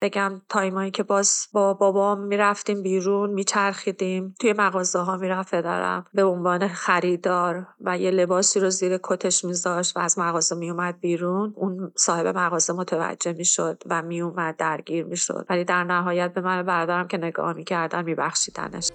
بگم تایمایی که باز با بابام می‌رفتیم بیرون میچرخیدیم. توی مغازه ها می‌رفت پدرم به عنوان خریدار و یه لباسی رو زیر کتش میذاشت و از مغازه میومد بیرون. اون صاحب مغازه متوجه می‌شد و میومد درگیر می‌شد. ولی در نهایت به من بردارم که نگاه می‌کردن میبخشیدنش.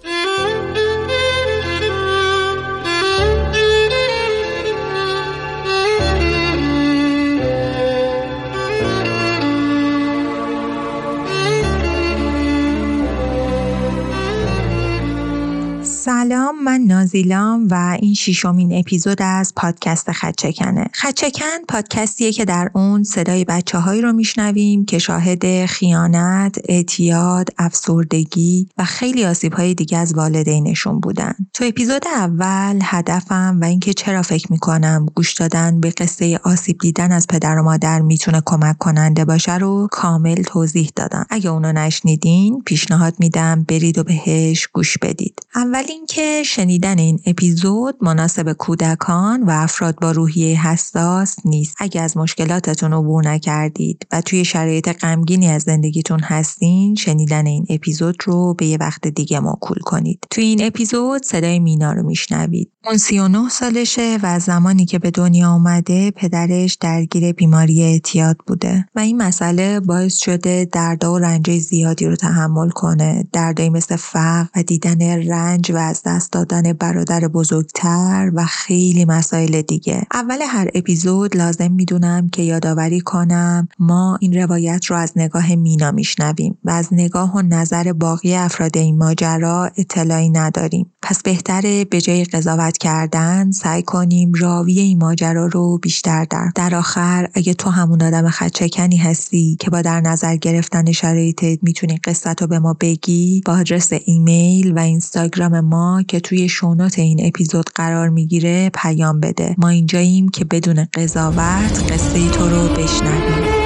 سلام من نازیلام و این شیشمین اپیزود از پادکست خدچکنه خدچکن پادکستیه که در اون صدای بچه هایی رو میشنویم که شاهد خیانت، اعتیاد، افسردگی و خیلی آسیب های دیگه از والدینشون بودن. تو اپیزود اول هدفم و اینکه چرا فکر می‌کنم گوش دادن به قصه آسیب دیدن از پدر و مادر می‌تونه کمک کننده باشه رو کامل توضیح دادم. اگه اونو نشنیدین پیشنهاد میدم برید و بهش گوش بدید. اولین اینکه شنیدن این اپیزود مناسب کودکان و افراد با روحیه حساس نیست. اگر از مشکلاتتون عبور نکردید و توی شرایط غمگینی از زندگیتون هستین، شنیدن این اپیزود رو به یه وقت دیگه موکول کنید. توی این اپیزود صدای مینا رو میشنوید. اون 39 سالشه و زمانی که به دنیا آمده پدرش درگیر بیماری اعتیاد بوده و این مسئله باعث شده درد و رنج زیادی رو تحمل کنه. دردایی مثل فقر و دیدن رنج و از دست دادن برادر بزرگتر و خیلی مسائل دیگه. اول هر اپیزود لازم می‌دونم که یادآوری کنم ما این روایت رو از نگاه مینا میشنویم و از نگاه و نظر باقی افراد این ماجرا اطلاعی نداریم. پس بهتره به جای قضاوت کردن سعی کنیم راوی این ماجرا رو بیشتر در در آخر اگه تو همون آدم خدچکنی هستی که با در نظر گرفتن شرایطت می‌تونی قصت رو به ما بگی با آدرس ایمیل و اینستاگرام که توی شونات این اپیزود قرار می‌گیره پیام بده. ما اینجاییم که بدون قضاوت قصه تو رو بشنویم.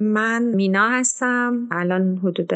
من مینا هستم. الان حدود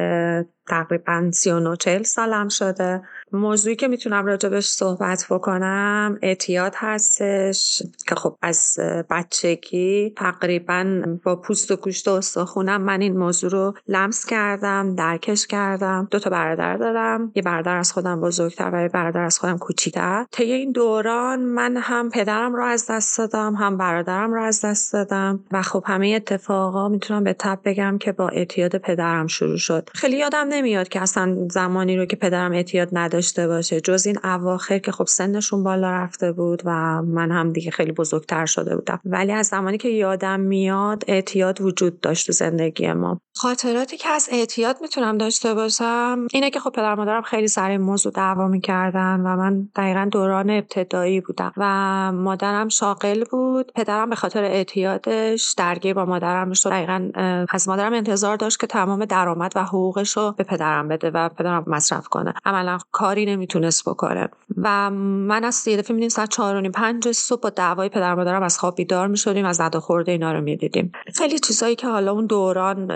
تقریبا 39 40 سالم شده. موضوعی که می‌تونم راجبش صحبت بکنم اعتیاد هستش که خب از بچگی تقریبا با پوست و گوشت و استخونم من این موضوع رو لمس کردم درکش کردم. دو تا برادر دارم. یه برادر از خودم بزرگتر و یه برادر از خودم کوچیکتر. طی این دوران من هم پدرم رو از دست دادم هم برادرم رو از دست دادم و خب همه اتفاقا می‌تونم به تب بگم که با اعتیاد پدرم شروع شد. خیلی یادم نمیاد که اصلا زمانی رو که پدرم اعتیاد نداشته باشه. جز این اواخر که خب سنشون بالا رفته بود و من هم دیگه خیلی بزرگتر شده بودم. ولی از زمانی که یادم میاد اعتیاد وجود داشت تو زندگی ما. خاطراتی که از اعتیاد می‌تونم داشته باشم اینه که خب پدر مادرم خیلی سر این موضوع دعوا می‌کردن و من دقیقا دوران ابتدایی بودم و مادرم شاغل بود. پدرم به خاطر اعتیادش درگیر با مادرم شد. دقیقا از مادرم انتظار داشت که تمام درآمد و حقوقش رو به پدرم بده و پدرم مصرف کنه. عملا کاری نمی‌تونست بکنه. و من از یه دفعه میدیم ساعت چهار و نیم پنج صبح با دعوای پدر مادرم از خواب بیدار می‌شدیم از ندا خورده اینا رو می‌دیدیم. خیلی چیزایی که حالا اون دوران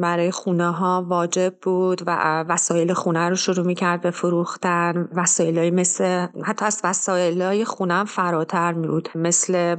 برای خونه ها واجب بود و وسایل خونه رو شروع می‌کرد به فروختن وسایل مثل حتی از وسایل های خونه فراتر می بود مثل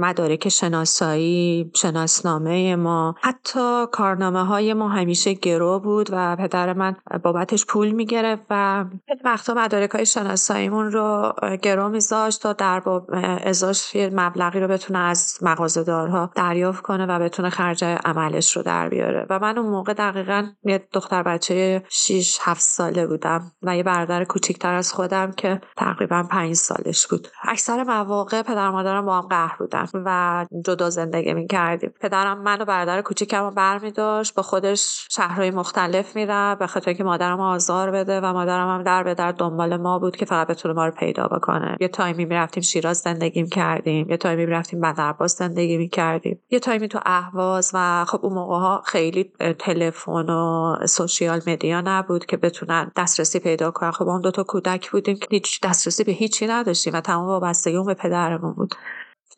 مدارک شناسایی شناسنامه ما. حتی کارنامه های ما همیشه گرو بود و پدر من بابتش پول می‌گرفت و وقتا مدارک های شناساییمون رو گرو میذاشت تا در باب ازاش یه مبلغی رو بتونه از مغازه دارها دریافت کنه و بتونه خرج عملش رو در بیاره. و من اون موقع دقیقا یه دختر بچه 6 7 ساله بودم و یه برادر کوچیکتر از خودم که تقریبا 5 سالش بود. اکثر مواقع پدر مادرم با هم قهر بودن و جدا زندگی می‌کردیم. پدرم من و برادر کوچیکم رو برمیداشت با خودش شهرهای مختلف میره به خاطر که مادرم آزار بده و مادرم هم در در دنبال ما بود که فقط بتونه ما رو پیدا بکنه. یه تایمی می‌رفتیم شیراز زندگی کردیم یه تایمی می‌رفتیم بندرعباس زندگی می‌کردیم. یه تایمی تو اهواز و خب اون موقع ها خیلی تلفن و سوشیال مدیا نبود که بتونن دسترسی پیدا کنن. خب اون دو تا کودک بودیم که هیچ دسترسی به هیچی نداشتیم و تمام وابستگی اون به پدرمون بود.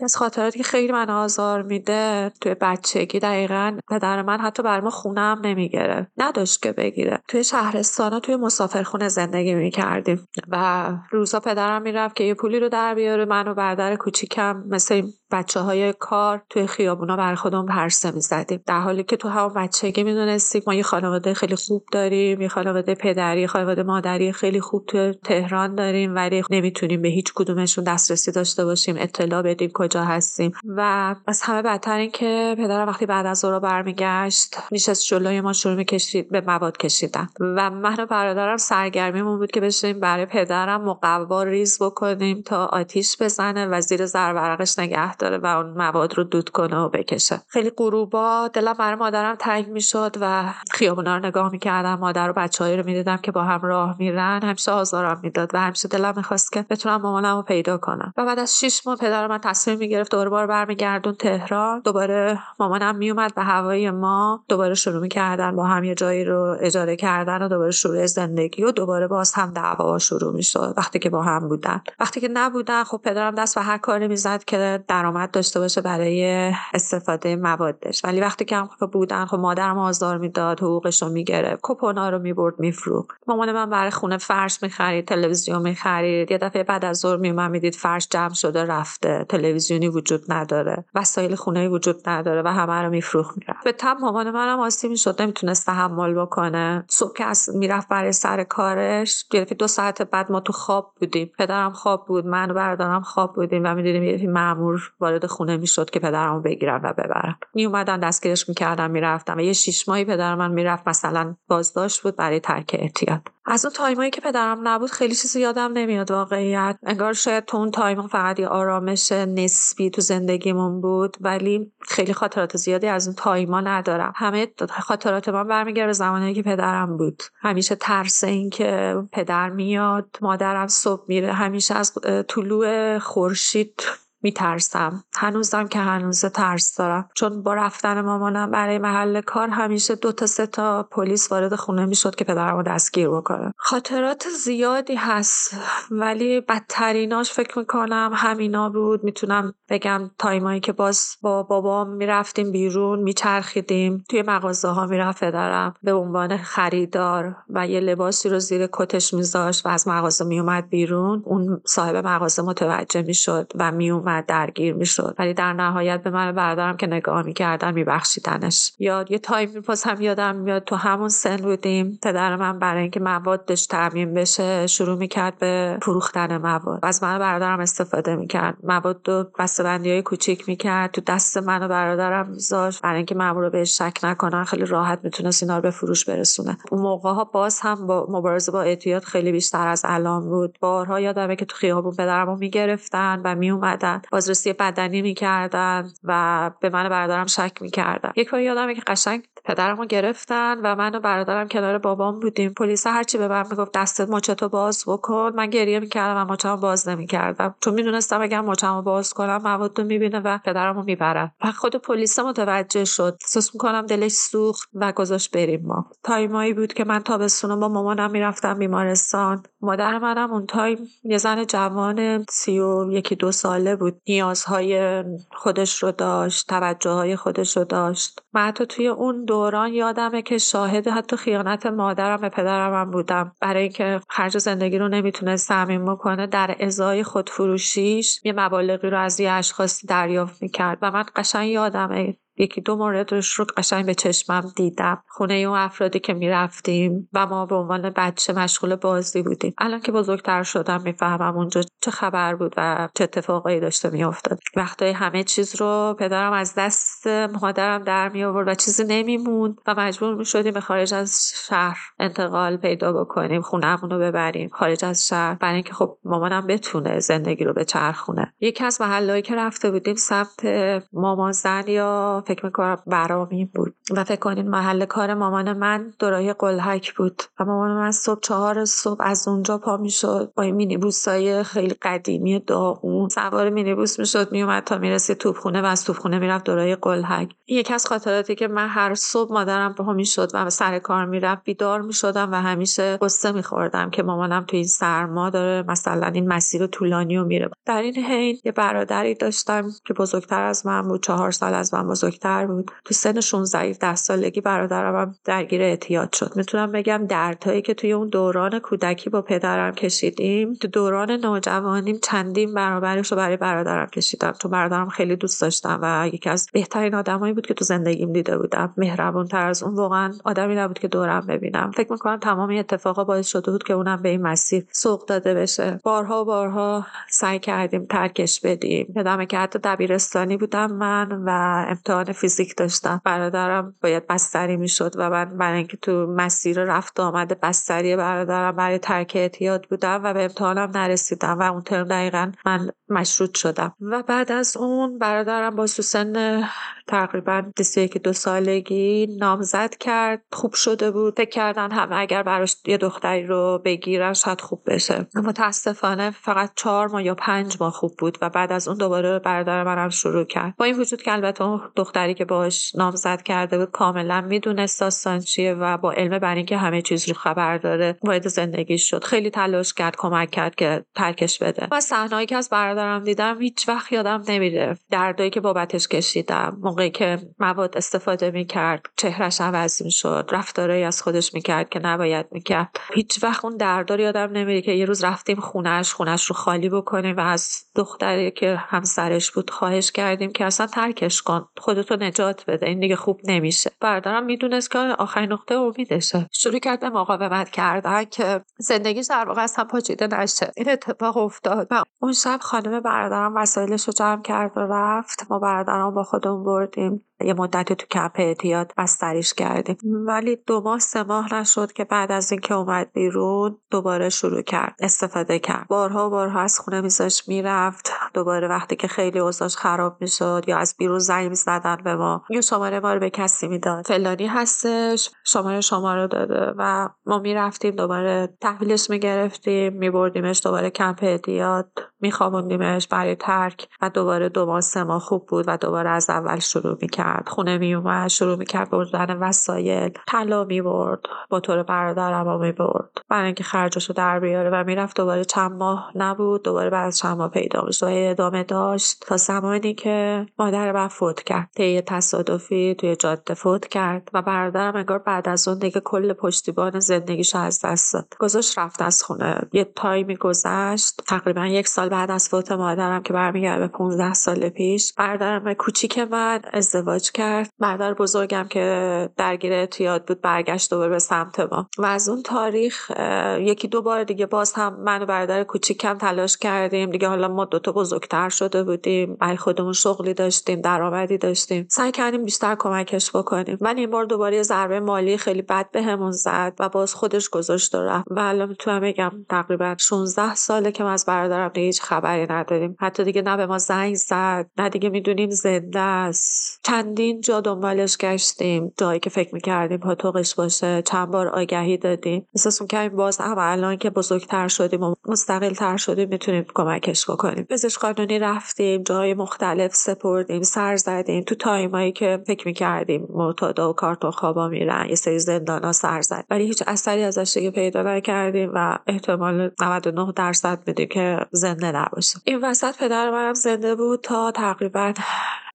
از خاطراتی که خیلی من آزار میده توی بچگی دقیقا پدر من حتی بر ما خونه هم نمی‌گیره نداشت که بگیره. توی شهرستان توی مسافرخونه زندگی می‌کردیم. و روزا پدرم می‌رفت که یه پولی رو در بیاره من و برادر کوچیکم مثل بچه های کار توی خیابونا بر خودمون پرسه می‌زدیم. در حالی که تو همون بچگی می‌دونستیم ما یه خانواده خیلی خوب داریم یه خانواده پدری خانواده مادری خیلی خوب تو تهران داریم ولی نمی‌تونیم به هیچ کدومشون دسترسی داشته باشیم اطلاع بدیم کجا هستیم. و از همه بدتر این که پدرم وقتی بعد از ظهر برمیگشت نشست جلوی ما شروع می‌کشید به مواد کشیدن. و من و برادرم سرگرمیمون بود که بشیم برای پدرم مقوا ریز بکنیم تا آتیش بزنه و زیر زرورقش نگه داره و اون مواد رو دود کنه و بکشه. خیلی غروبا دلم برای مادرم تنگ می‌شد و خیابونا رو نگاه می‌کردم. مادر و بچههایی رو می‌دیدم که با هم راه میرن. همیشه آزارم می‌داد و همیشه دلم می‌خواست که بتونم مامانم رو پیدا کنم. و بعد از شیش ماه پدر من تصمیم می‌گرفت دوباره بار برمیگردون تهران. دوباره مامانم میومد به هوای ما. دوباره شروع می‌کردن با هم یه جایی رو اجاره کردن و دوباره شروع زندگی و دوباره باز هم دعوا شروع می‌شد وقتی که با هم بودن. وقتی که نبودن خب پدرم دست به هر کاری می‌زد که درآمد داشته باشه برای استفاده موادش. ولی وقتی که هم بودن خب مادرم آزار می‌داد حقوقش رو می‌گرفت. کپونا رو می‌برد میفروخت. مامان من برای خونه فرش می‌خرید تلویزیون می‌خرید. یه دفعه بعد از ظهر میومد می‌دید فرش جمع شده رفته. تلویزیونی وجود نداره. وسایل خونه وجود نداره و همه رو میفروخت می‌رفت. به تبع مامان منم عاصی می‌شد نمی‌تونست تحمل بکنه. صبح که می‌رفت برای سر کارش گرفت. دو ساعت بعد ما تو خواب بودیم. پدرم خواب بود من و برادرم خواب بودیم و می‌دیدیم یه مامور وارد خونه می‌شد که پدرمو بگیرن و ببرن میومدن دستگیرش می‌کردن می‌رفتم و یه شیش ماهی پدر من می‌رفت مثلا بازداشت بود برای ترک اعتیاد. از اون time ایی که پدرم نبود خیلی چیزی یادم نمیاد واقعیت. انگار شاید تو اون time فقط یه آرامش نسبی تو زندگیمون بود ولی خیلی خاطرات زیادی از اون time ا ندارم. همه خاطرات من برمیگرده به زمانی که پدرم بود. همیشه ترس این که پدر میاد مادرم صبح میره همیشه از طلوع خورشید میترسم. هنوزم که هنوز ترس دارم. چون با رفتن مامانم برای محل کار همیشه دو تا سه تا پلیس وارد خونه می‌شد که پدرم رو دستگیر بکنه. خاطرات زیادی هست ولی بدتریناش فکر می‌کنم همینا بود. می‌تونم بگم time ایی که باز با بابام می‌رفتیم بیرون میچرخیدیم. توی مغازه ها می‌رفت پدرم به عنوان خریدار و یه لباسی رو زیر کتش میذاشت و از مغازه میومد بیرون. اون صاحب مغازه متوجه می‌شد و میومد درگیر می‌شد. ولی در نهایت به من برادرم که نگاه می‌کردن میبخشیدنش. یاد یه time ی باز هم یادم میاد تو همون سن بودیم. پدر من برای اینکه موادش تعمین بشه شروع می‌کرد به فروختن مواد. از من برادرم استفاده می‌کرد. مواد رو بندی های کوچیک می‌کرد. تو دست من و برادرم میذاشت. برای اینکه مامور رو بهش شک نکنن خیلی راحت می‌تونست اینا رو به فروش برسونه. اون موقع ها باز هم با مبارزه با اعتیاد خیلی بیشتر از الان بود. بارها یادمه که تو خیابون پدرمو می‌گرفتن و میومدن بازرسی بدنی می‌کردن و به من برادرم شک می‌کردن. یک بار یادمه که قشنگ پدرمو گرفتن و من و برادرم کنار بابام بودیم. پلیس هرچی به من می‌گفت دستت مچتو باز بکن. من گریه می‌کردم و مچمو باز نمی‌کردم. چون می‌دونستم اگر مچمو باز کنم مواد رو می‌بینه و پدرمو می‌برن و خود پلیس متوجه شد. احساس می‌کنم دلش سوخت و گذاشت بریم ما. time ایی بود که من تابستون با مامانم می‌رفتم بیمارستان. مادر منم اون time یه زن جوان سی و یکی دو ساله بود. نیازهای خودش رو داشت توجه های خودش رو داشت. من حتی توی اون دوران یادمه که شاهد حتی خیانت مادرم به پدرم هم بودم. برای اینکه خرج زندگی رو نمی‌تونست تامین بکنه در ازای خودفروشیش یه مبالغی رو از یه اشخاصی دریافت می‌کرد. و من قشنگ یادمه یکی دو موردش رو قشنگ به چشمم دیدم. خونه اون افرادی که می‌رفتیم و ما به عنوان بچه مشغول بازی بودیم. الان که بزرگتر شدم می‌فهمم اونجا چه خبر بود و چه اتفاقایی داشته میافتاد. وقتای همه چیز رو پدرم از دست مادرم در می آورد و چیزی نمیموند و مجبور می شدیم به خارج از شهر انتقال پیدا بکنیم خونهمون رو ببریم خارج از شهر. برای اینکه خب مامانم بتونه زندگی رو به چرخونه. یکی از محلهایی که رفته بودیم سمت مامازن یا فکر می‌کنم برامی بود. و فکر کنین محل کار مامان من دورای قلحک بود. و مامان من صبح چهار صبح از اونجا پا می‌شد. با این مینیبوس های خیلی قدیمی داغون. سوار مینیبوس می‌شد میومد تا می‌رسید توپخونه و از توپخونه می‌رفت دورای این یکی از خاطراتی که من هر صبح مادرم پا می‌شد و سر کار می‌رفت بیدار می‌شدم و همیشه قصه میخوردم که مامانم تو این سرما داره مثلا این مسیر طولانی و میره. در این حین یه برادری داشتم که بزرگتر از من بود چهار سال از من بزرگتر بود. تو سن 16 17 سالگی برادرم هم درگیر اعتیاد شد. می‌تونم بگم دردهایی که توی اون دوران کودکی با پدرم کشیدیم تو دوران نوجوانیم چندین برابرش رو برای برادرم کشیدم. تو برادرم خیلی دوست داشتم و یکی از بهترین آدمایی بود که تو زندگیم دیده بودم. مهربون تر از اون. واقعا آدمی نبود که دورم ببینم. فکر می‌کنم تمام اتفاقا باعث شده بود که اونم به این مسیر سوق داده بشه. بارها بارها سعی کردیم ترکش بدیم. یادمه که حتی دبیرستانی بودم من و امتحان فیزیک داشتم. برادرم باید بستری می‌شد و من برای اینکه تو مسیر رفت آمده بستری برادرم برای ترک اعتیاد بودم و به امتحانم نرسیدم و اون ترم دقیقا من مشروط شدم. و بعد از اون برادرم با سن تقریبا که دو سالگی نامزد کرد. خوب شده بود. فکر کردن همه اگر براش یه دختری رو بگیرن شاید خوب بشه. متاسفانه فقط چهار ماه یا پنج ماه خوب بود و بعد از اون دوباره برادر منم شروع کرد. با این وجود که البته اون دختری که باش نامزد کرده بود کاملا می‌دونست داستان چیه و با علم بر اینکه همه چیز رو خبر داره وارد زندگی شد. خیلی تلاش کرد کمک کرد که ترکش بده. و صحنه‌ای که از برادرم دیدم هیچ وقت یادم نمیره. دردایی که بابتش کشیدم موقعی که مواد استفاده می‌کرد چهرش عوض می‌شد رفتارهایی از خودش می‌کرد که نباید می‌کرد. هیچ وقت اون دردار یادم نمیره که یه روز رفتیم خونش خونش رو خالی بکنیم و از دختری که همسرش بود خواهش کردیم که اصلا ترکش کن. خودتو نجات بده. این دیگه خوب نمیشه. برادرم می‌دونست که آخرین نقطه امیدشه. شروع کرده مقاومت کردن که زندگی در واقع اصلا پاچیده نشه. این اتفاق افتاد و اون شب خانم برادرم وسایلش رو جمع کرد و رفت. ما برادرم با خودمون بردیم. یه مدتی تو کمپ اعتیاد بستریش کردیم. ولی دو ماه سه ماه نشد که بعد از اینکه اومد بیرون دوباره شروع کرد. استفاده کرد. بارها و بارها از خونه میذاش می‌رفت. دوباره وقتی که خیلی اوضاعش خراب می‌شد یا از بیرون زنگ می‌زدن به ما. یا شماره ما رو به کسی می‌داد. فلانی هستش شماره شما رو داده و ما می‌رفتیم دوباره تحویلش می‌گرفتیم میبردیمش دوباره کمپ اعتیاد میخوابوندیمش برای ترک و دوباره دو ماه سه ماه خوب بود و دوباره از اول شروع می‌کرد. خونه میومد شروع می‌کرد بردن وسایل طلا می‌برد موتور برادرم رو می‌برد. برای اینکه خرجش رو در بیاره و می‌رفت دوباره چند ماه نبود دوباره بعد از چند ماه پیدا می‌شد. و ادامه داشت. تا زمانی که مادر من فوت کرد. طی تصادفی توی جاده فوت کرد و برادرم انگار بعد از اون دیگه کل پشتیبان زندگیش از دست داد. گذاشت رفت از خونه. یه تایمی گذشت. تقریبا یک سال بعد از فوت مادرم که برمیگرده به 15 سال پیش. برادرم کوچیک من ازدواج کرد. برادر بزرگم که درگیر اعتیاد بود برگشت دوباره به سمت ما. و از اون تاریخ یکی دو بار دیگه باز هم من و برادر کوچیکم تلاش کردیم. دیگه حالا ما دوتا بزرگتر شده بودیم. برای خودمون شغلی داشتیم درآمدی داشتیم. سعی کردیم بیشتر کمکش بکنیم. ولی این بار دوباره ضربه مالی خیلی بد بهمون زد و باز خودش گذاشت و رفت. و الان می‌تونم بگم تقریبا 16 ساله که ما از برادرم هیچ خبری نداریم. حتی دیگه نه به ما زنگ زد نه دیگه می‌دونیم زنده است. چندین جا دنبالش گشتیم. جایی که فکر می‌کردیم پاتوقش باشه. چند بار آگهی دادیم. احساس می‌کردیم باز هم الان که بزرگتر شدیم و مستقل تر شدیم می‌تونیم کمکش بکنیم. پزشک قانونی رفتیم جای مختلف سپردیم سر زدیم. تو تایمایی که فکر می‌کردیم معتادا و کارتون خوابا میرن یه سری زندانا سر زد. ولی هیچ اثری ازش دیگه پیدا نکردیم و احتمال 99 درصد میدیم که زنده نباشه این وسط پدر منم زنده بود تا تقریبا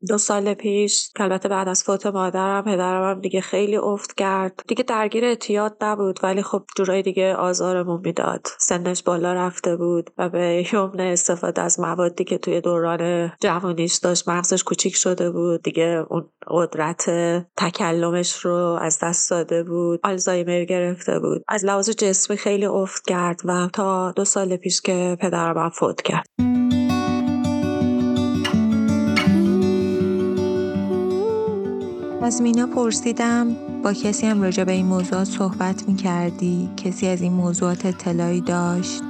دو سال پیش که البته بعد از فوت مادرم پدرم هم دیگه خیلی افت کرد. دیگه درگیر اعتیاد نبود ولی خب جورای دیگه آزارمون می‌داد. سنش بالا رفته بود و به یمن استفاده از موادی که توی دوران جوانیش داشت مغزش کوچیک شده بود. دیگه اون قدرت تکلمش رو از دست داده بود. آلزایمر گرفته بود. از لحاظ جسمی خیلی افت کرد و تا دو سال پیش که پدرم فوت کرد. از مینا پرسیدم با کسی هم راجع به این موضوعات صحبت می کردی؟ کسی از این موضوعات اطلاعی داشت؟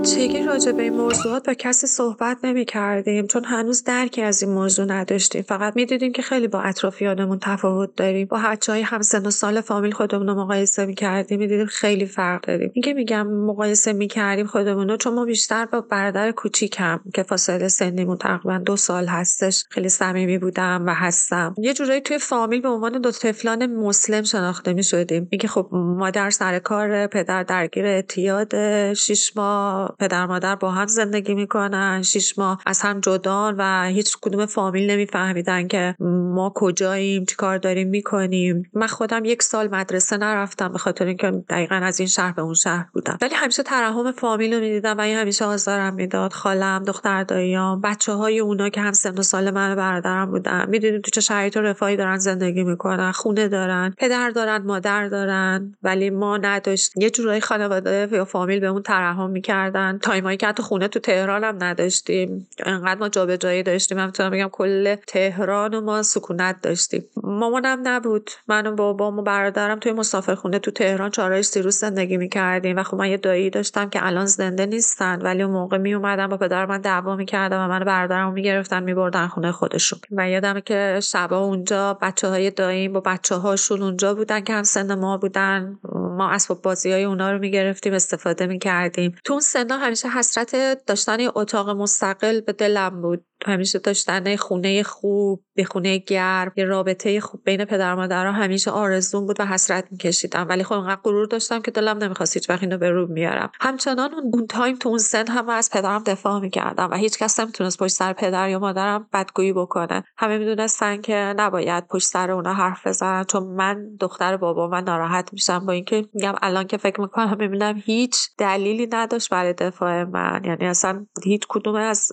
بچگی راجع به این موضوعات با کسی صحبت نمی کردیم چون هنوز درکی از این موضوع نداشتیم. فقط می‌دیدیم که خیلی با اطرافیانمون تفاوت داریم. با بچه های همسن و سال فامیل خودمون رو مقایسه می کردیم می‌دیدیم خیلی فرق داریم. اینکه میگم مقایسه می کردیم خودمون رو چون ما بیشتر با برادر کوچیکم که فاصله سنیمون تقریبا دو سال هستش. خیلی صمیمی بودم و هستم. یه جورایی توی فامیل به عنوان دو طفلان مسلم شناخته می شدیم اینکه خب مادر سر کار پدر درگیر اعتیاد شش ماه پدر مادر با هم زندگی می‌کنن. شش ماه از هم جدان و هیچ کدوم فامیل نمیفهمیدن که ما کجاییم چی کار داریم می‌کنیم. من خودم یک سال مدرسه نرفتم به خاطر اینکه دقیقا از این شهر به اون شهر بودم. ولی همیشه ترحم فامیل رو می‌دیدم و این همیشه آزارم می‌داد. خالم دختر داییام بچه های اونا که هم سن و سال من برادرم بودن. می‌دونیم تو چه شرایط و رفاهی دارن زندگی می‌کنن. خونه دارن پدر دارن مادر دارن. ولی ما نداشتیم یه جورایی خانواده یا فامیل به اون ترحم می‌کردن. time ایی که حتی خونه تو تهران هم نداشتیم. انقدر ما جابجایی داشتیم. من می‌تونم بگم کل تهران رو ما سکونت داشتیم. مامانم نبود. من و بابام و برادرم توی مسافرخونه تو تهران چهارراه سیروس زندگی می‌کردیم. و خب من یه دایی داشتم که الان زنده نیستن. ولی اون موقع می اومدن با پدر من دعوا می‌کردن و من برادرم می‌گرفتن میبردن خونه خودشون. و یادمه که شبا اونجا بچه های داییم با بچه هاشون اونجا بودن که هم سن ما بودن. ما اسباب بازی های اونا رو می‌گرفتیم استفاده می‌کردیم. تو اون سنا همیشه حسرت داشتن اتاق مستقل به دلم بود. همیشه داشتن خونه خوب یه خونه گرم یه رابطه خوب بین پدر مادرها همیشه آرزوم بود و حسرت میکشیدم. ولی خب انقدر غرور داشتم که دلم نمی‌خواست هیچ وقت اینو به رو بیارم همچنان اون time تو اون سن هم از پدرم دفاع می‌کردم و هیچ کس نمی‌تونست پشت سر پدر یا مادرم بدگویی بکنه. همه می‌دونستن که نباید پشت سر اونا حرف بزنن چون من دختر بابا من ناراحت میشم. با اینکه میگم الان که فکر می‌کنم می‌بینم هیچ دلیلی نداشت برای دفاع من. یعنی اصلا هیچ کدوم از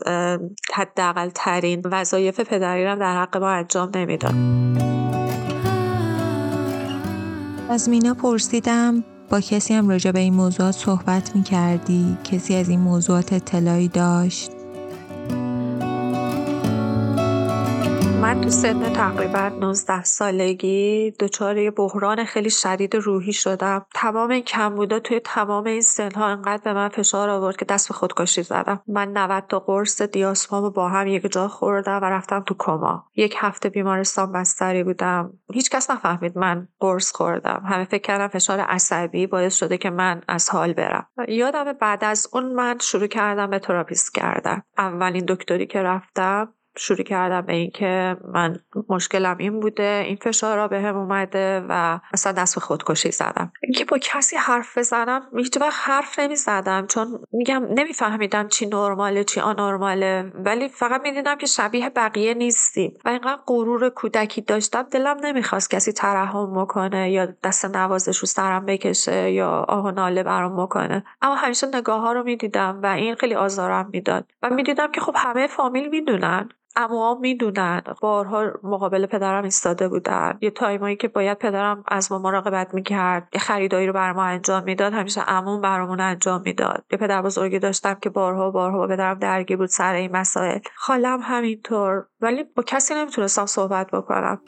حداقل ترین وظایف پدری رو در حق ما انجام نمی‌داد از مینا پرسیدم با کسی هم راجع به این موضوعات صحبت می کردی؟ کسی از این موضوعات اطلاعی داشت؟ من تو سن تقریبا 19 سالگی. دچار یه بحران خیلی شدید روحی شدم. تمام این کمبودا توی تمام این سنها انقدر به من فشار آورد که دست به خودکشی زدم. من 90 تا قرص دیاسپام با هم یک جا خوردم و رفتم تو کما. یک هفته بیمارستان بستری بودم. هیچکس نفهمید من قرص خوردم. همه فکر کردم فشار عصبی باعث شده که من از حال برم. یادم بعد از اون من شروع کردم به تراپیست کردم اولین دکتری که رفتم شروع کردم به اینکه من مشکلم این بوده این فشار به هم اومده و اصلا دست به خودکشی زدم. اینکه با کسی حرف بزنم هیچ وقت حرف نمی زدم چون میگم نمیفهمیدم چی نرماله چی آنرماله ولی فقط می‌دیدم که شبیه بقیه نیستیم. و اینقدر غرور کودکی داشتم دلم نمی‌خواست کسی ترحم بکنه یا دست نوازش رو سرم بکشه یا آه و ناله برام بکنه. اما همیشه نگاه ها رو می‌دیدم و این خیلی آزارم می‌داد. و می‌دیدم که خب همه فامیل می‌دونن. اما می‌دونن بارها مقابل پدرم ایستاده بودن. یه تایمایی که باید پدرم از ما مراقبت می‌کرد یه خریدایی رو بر ما انجام می‌داد همیشه عموم برامون انجام می‌داد. یه پدر بزرگی داشتم که بارها بارها با پدرم درگیر بود سر این مسائل. خالم همینطور ولی با کسی نمی‌تونستم صحبت بکنم.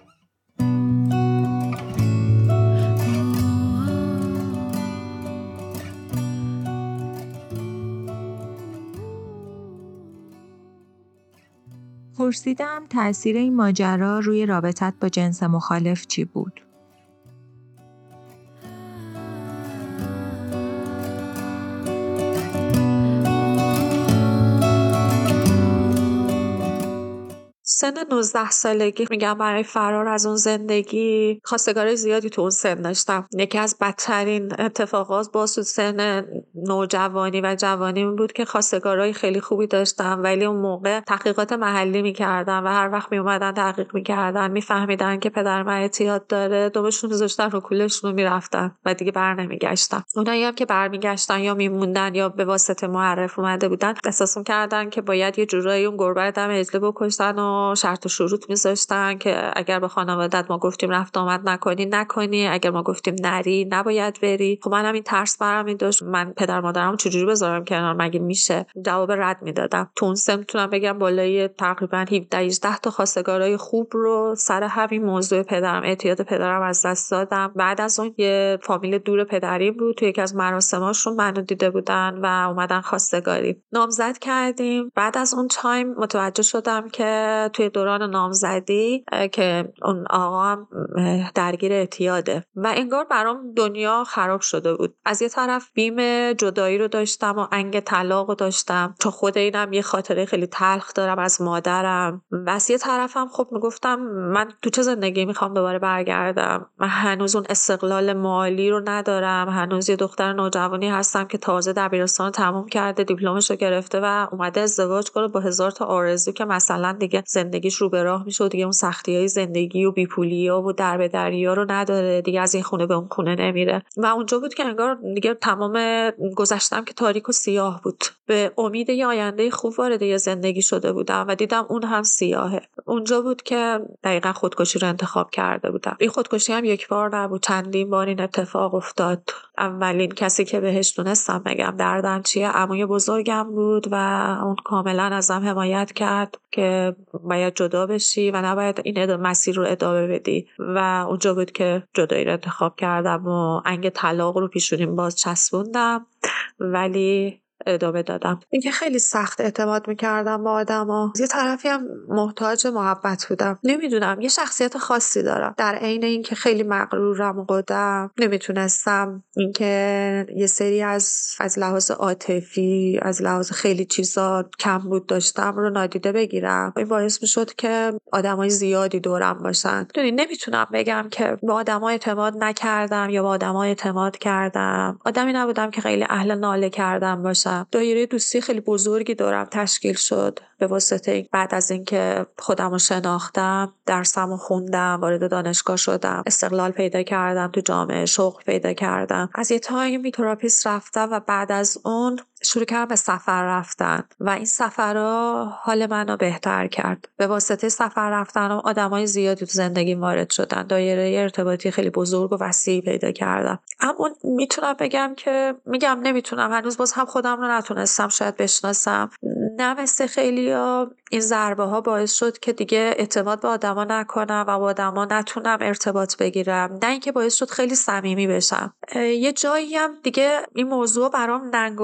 پرسیدم تاثیر این ماجرا روی رابطت با جنس مخالف چی بود؟ سن 19 سالگی میگم برای فرار از اون زندگی خواستگار زیادی تو اون سن داشتم. یکی از بدترین اتفاقات با سن نوجوانی و جوانی بود که خواستگارای خیلی خوبی داشتم ولی اون موقع تحقیقات محلی می‌کردن و هر وقت میومدن تحقیق می‌کردن میفهمیدن که پدر من اعتیاد داره دومشون میذاشتن رو کولشون می‌رفتن و دیگه بر نمیگشتن. اونایی هم که برمیگشتن یا میموندن یا به واسطه معرف اومده بودن احساس کردن که باید یه جورایی اون گربه دم اجله بکشتن و شرط و شروط میذاشتن که اگر به خانوادت ما گفتیم رفت آمد نکنی نکنی. اگر ما گفتیم نری نباید بری. خب منم این ترس برم این داشت. من پدر مادرم چجوری بذارم کنار؟ مگه میشه؟ جواب رد می‌دادم. تو اون بگم بالای تقریبا 17 18 تا خواستگارای خوب رو سر همین موضوع پدرم اعتیاد پدرم از دست دادم. بعد از اون یه فامیل دور پدری بود. تو یکی از مراسماشون منو دیده بودن و اومدن خواستگاری. نامزد کردیم. بعد از اون تایم متوجه شدم که توی دوران نامزدی که اون آقا هم درگیر اعتیاده و انگار برام دنیا خراب شده بود. از یه طرف بیم جدایی رو داشتم و انگ طلاق رو داشتم. چون خود اینم یه خاطره خیلی تلخ دارم از مادرم. و از یه طرفم خب می‌گفتم من تو چه زندگی می‌خوام دوباره برگردم؟ من هنوز اون استقلال مالی رو ندارم. هنوز یه دختر نوجوانی هستم که تازه دبیرستان تموم کرده دیپلمش رو گرفته و اومده ازدواج کنه با هزار تا آرزو که مثلا دیگه زندگیش رو به راه میشه دیگه اون سختی های زندگی و بیپولی ها و در به دریا رو نداره. دیگه از این خونه به اون خونه نمیره. و اونجا بود که انگار دیگه تمام گذشتم که تاریک و سیاه بود. به امید یه آینده خوب وارد یه زندگی شده بودم و دیدم اون هم سیاهه. اونجا بود که دقیقا خودکشی رو انتخاب کرده بودم. این خودکشی هم یک بار نبود. چندین بار این اتفاق افتاد. اولین کسی که بهش دونستم بگم دردم چیه؟ عموی بزرگم بود و اون کاملا ازم حمایت کرد که باید جدا بشی و نباید این مسیر رو ادامه بدی. و اونجا بود که جدایی رو انتخاب کردم و انگ طلاق رو پیشونیم باز چسبوندم ولی ادامه دادم. اینکه خیلی سخت اعتماد می‌کردم با آدما. یه طرفی هم محتاج محبت بودم. نمی‌دونم یه شخصیت خاصی دارم. در عین اینکه خیلی مغرورم و قدم نمی‌تونستم اینکه یه سری از از لحاظ عاطفی از لحاظ خیلی چیزا کم بود داشتم رو نادیده بگیرم. این باعث می‌شد که آدمای زیادی دورم باشن. دونی نمی‌تونم بگم که با آدما اعتماد نکردم یا با آدما اعتماد کردم. آدمی نبودم که خیلی اهل ناله کردن باشم. دایره دوستی خیلی بزرگی دارم تشکیل شد به واسطه بعد از اینکه خودم رو شناختم درسم رو خوندم وارد دانشگاه شدم استقلال پیدا کردم تو جامعه شغل پیدا کردم. از یه time ی تراپیست رفتم و بعد از اون شروع کردم به سفر رفتن و این سفرها حال منو بهتر کرد. به واسطه سفر رفتن آدمای زیادی تو زندگی وارد شدن. دایره ارتباطی خیلی بزرگ و وسیعی پیدا کردم. اما می‌تونم بگم که میگم نمی‌تونم. هنوز باز هم خودم رو نتونستم شاید بشناسم. نه مثل خیلی ها این ضربه ها باعث شد که دیگه اعتماد به آدما نکنم و با آدما نتونم ارتباط بگیرم. نه اینکه باعث شد خیلی صمیمی بشم. یه جایی هم دیگه این موضوع برام ننگ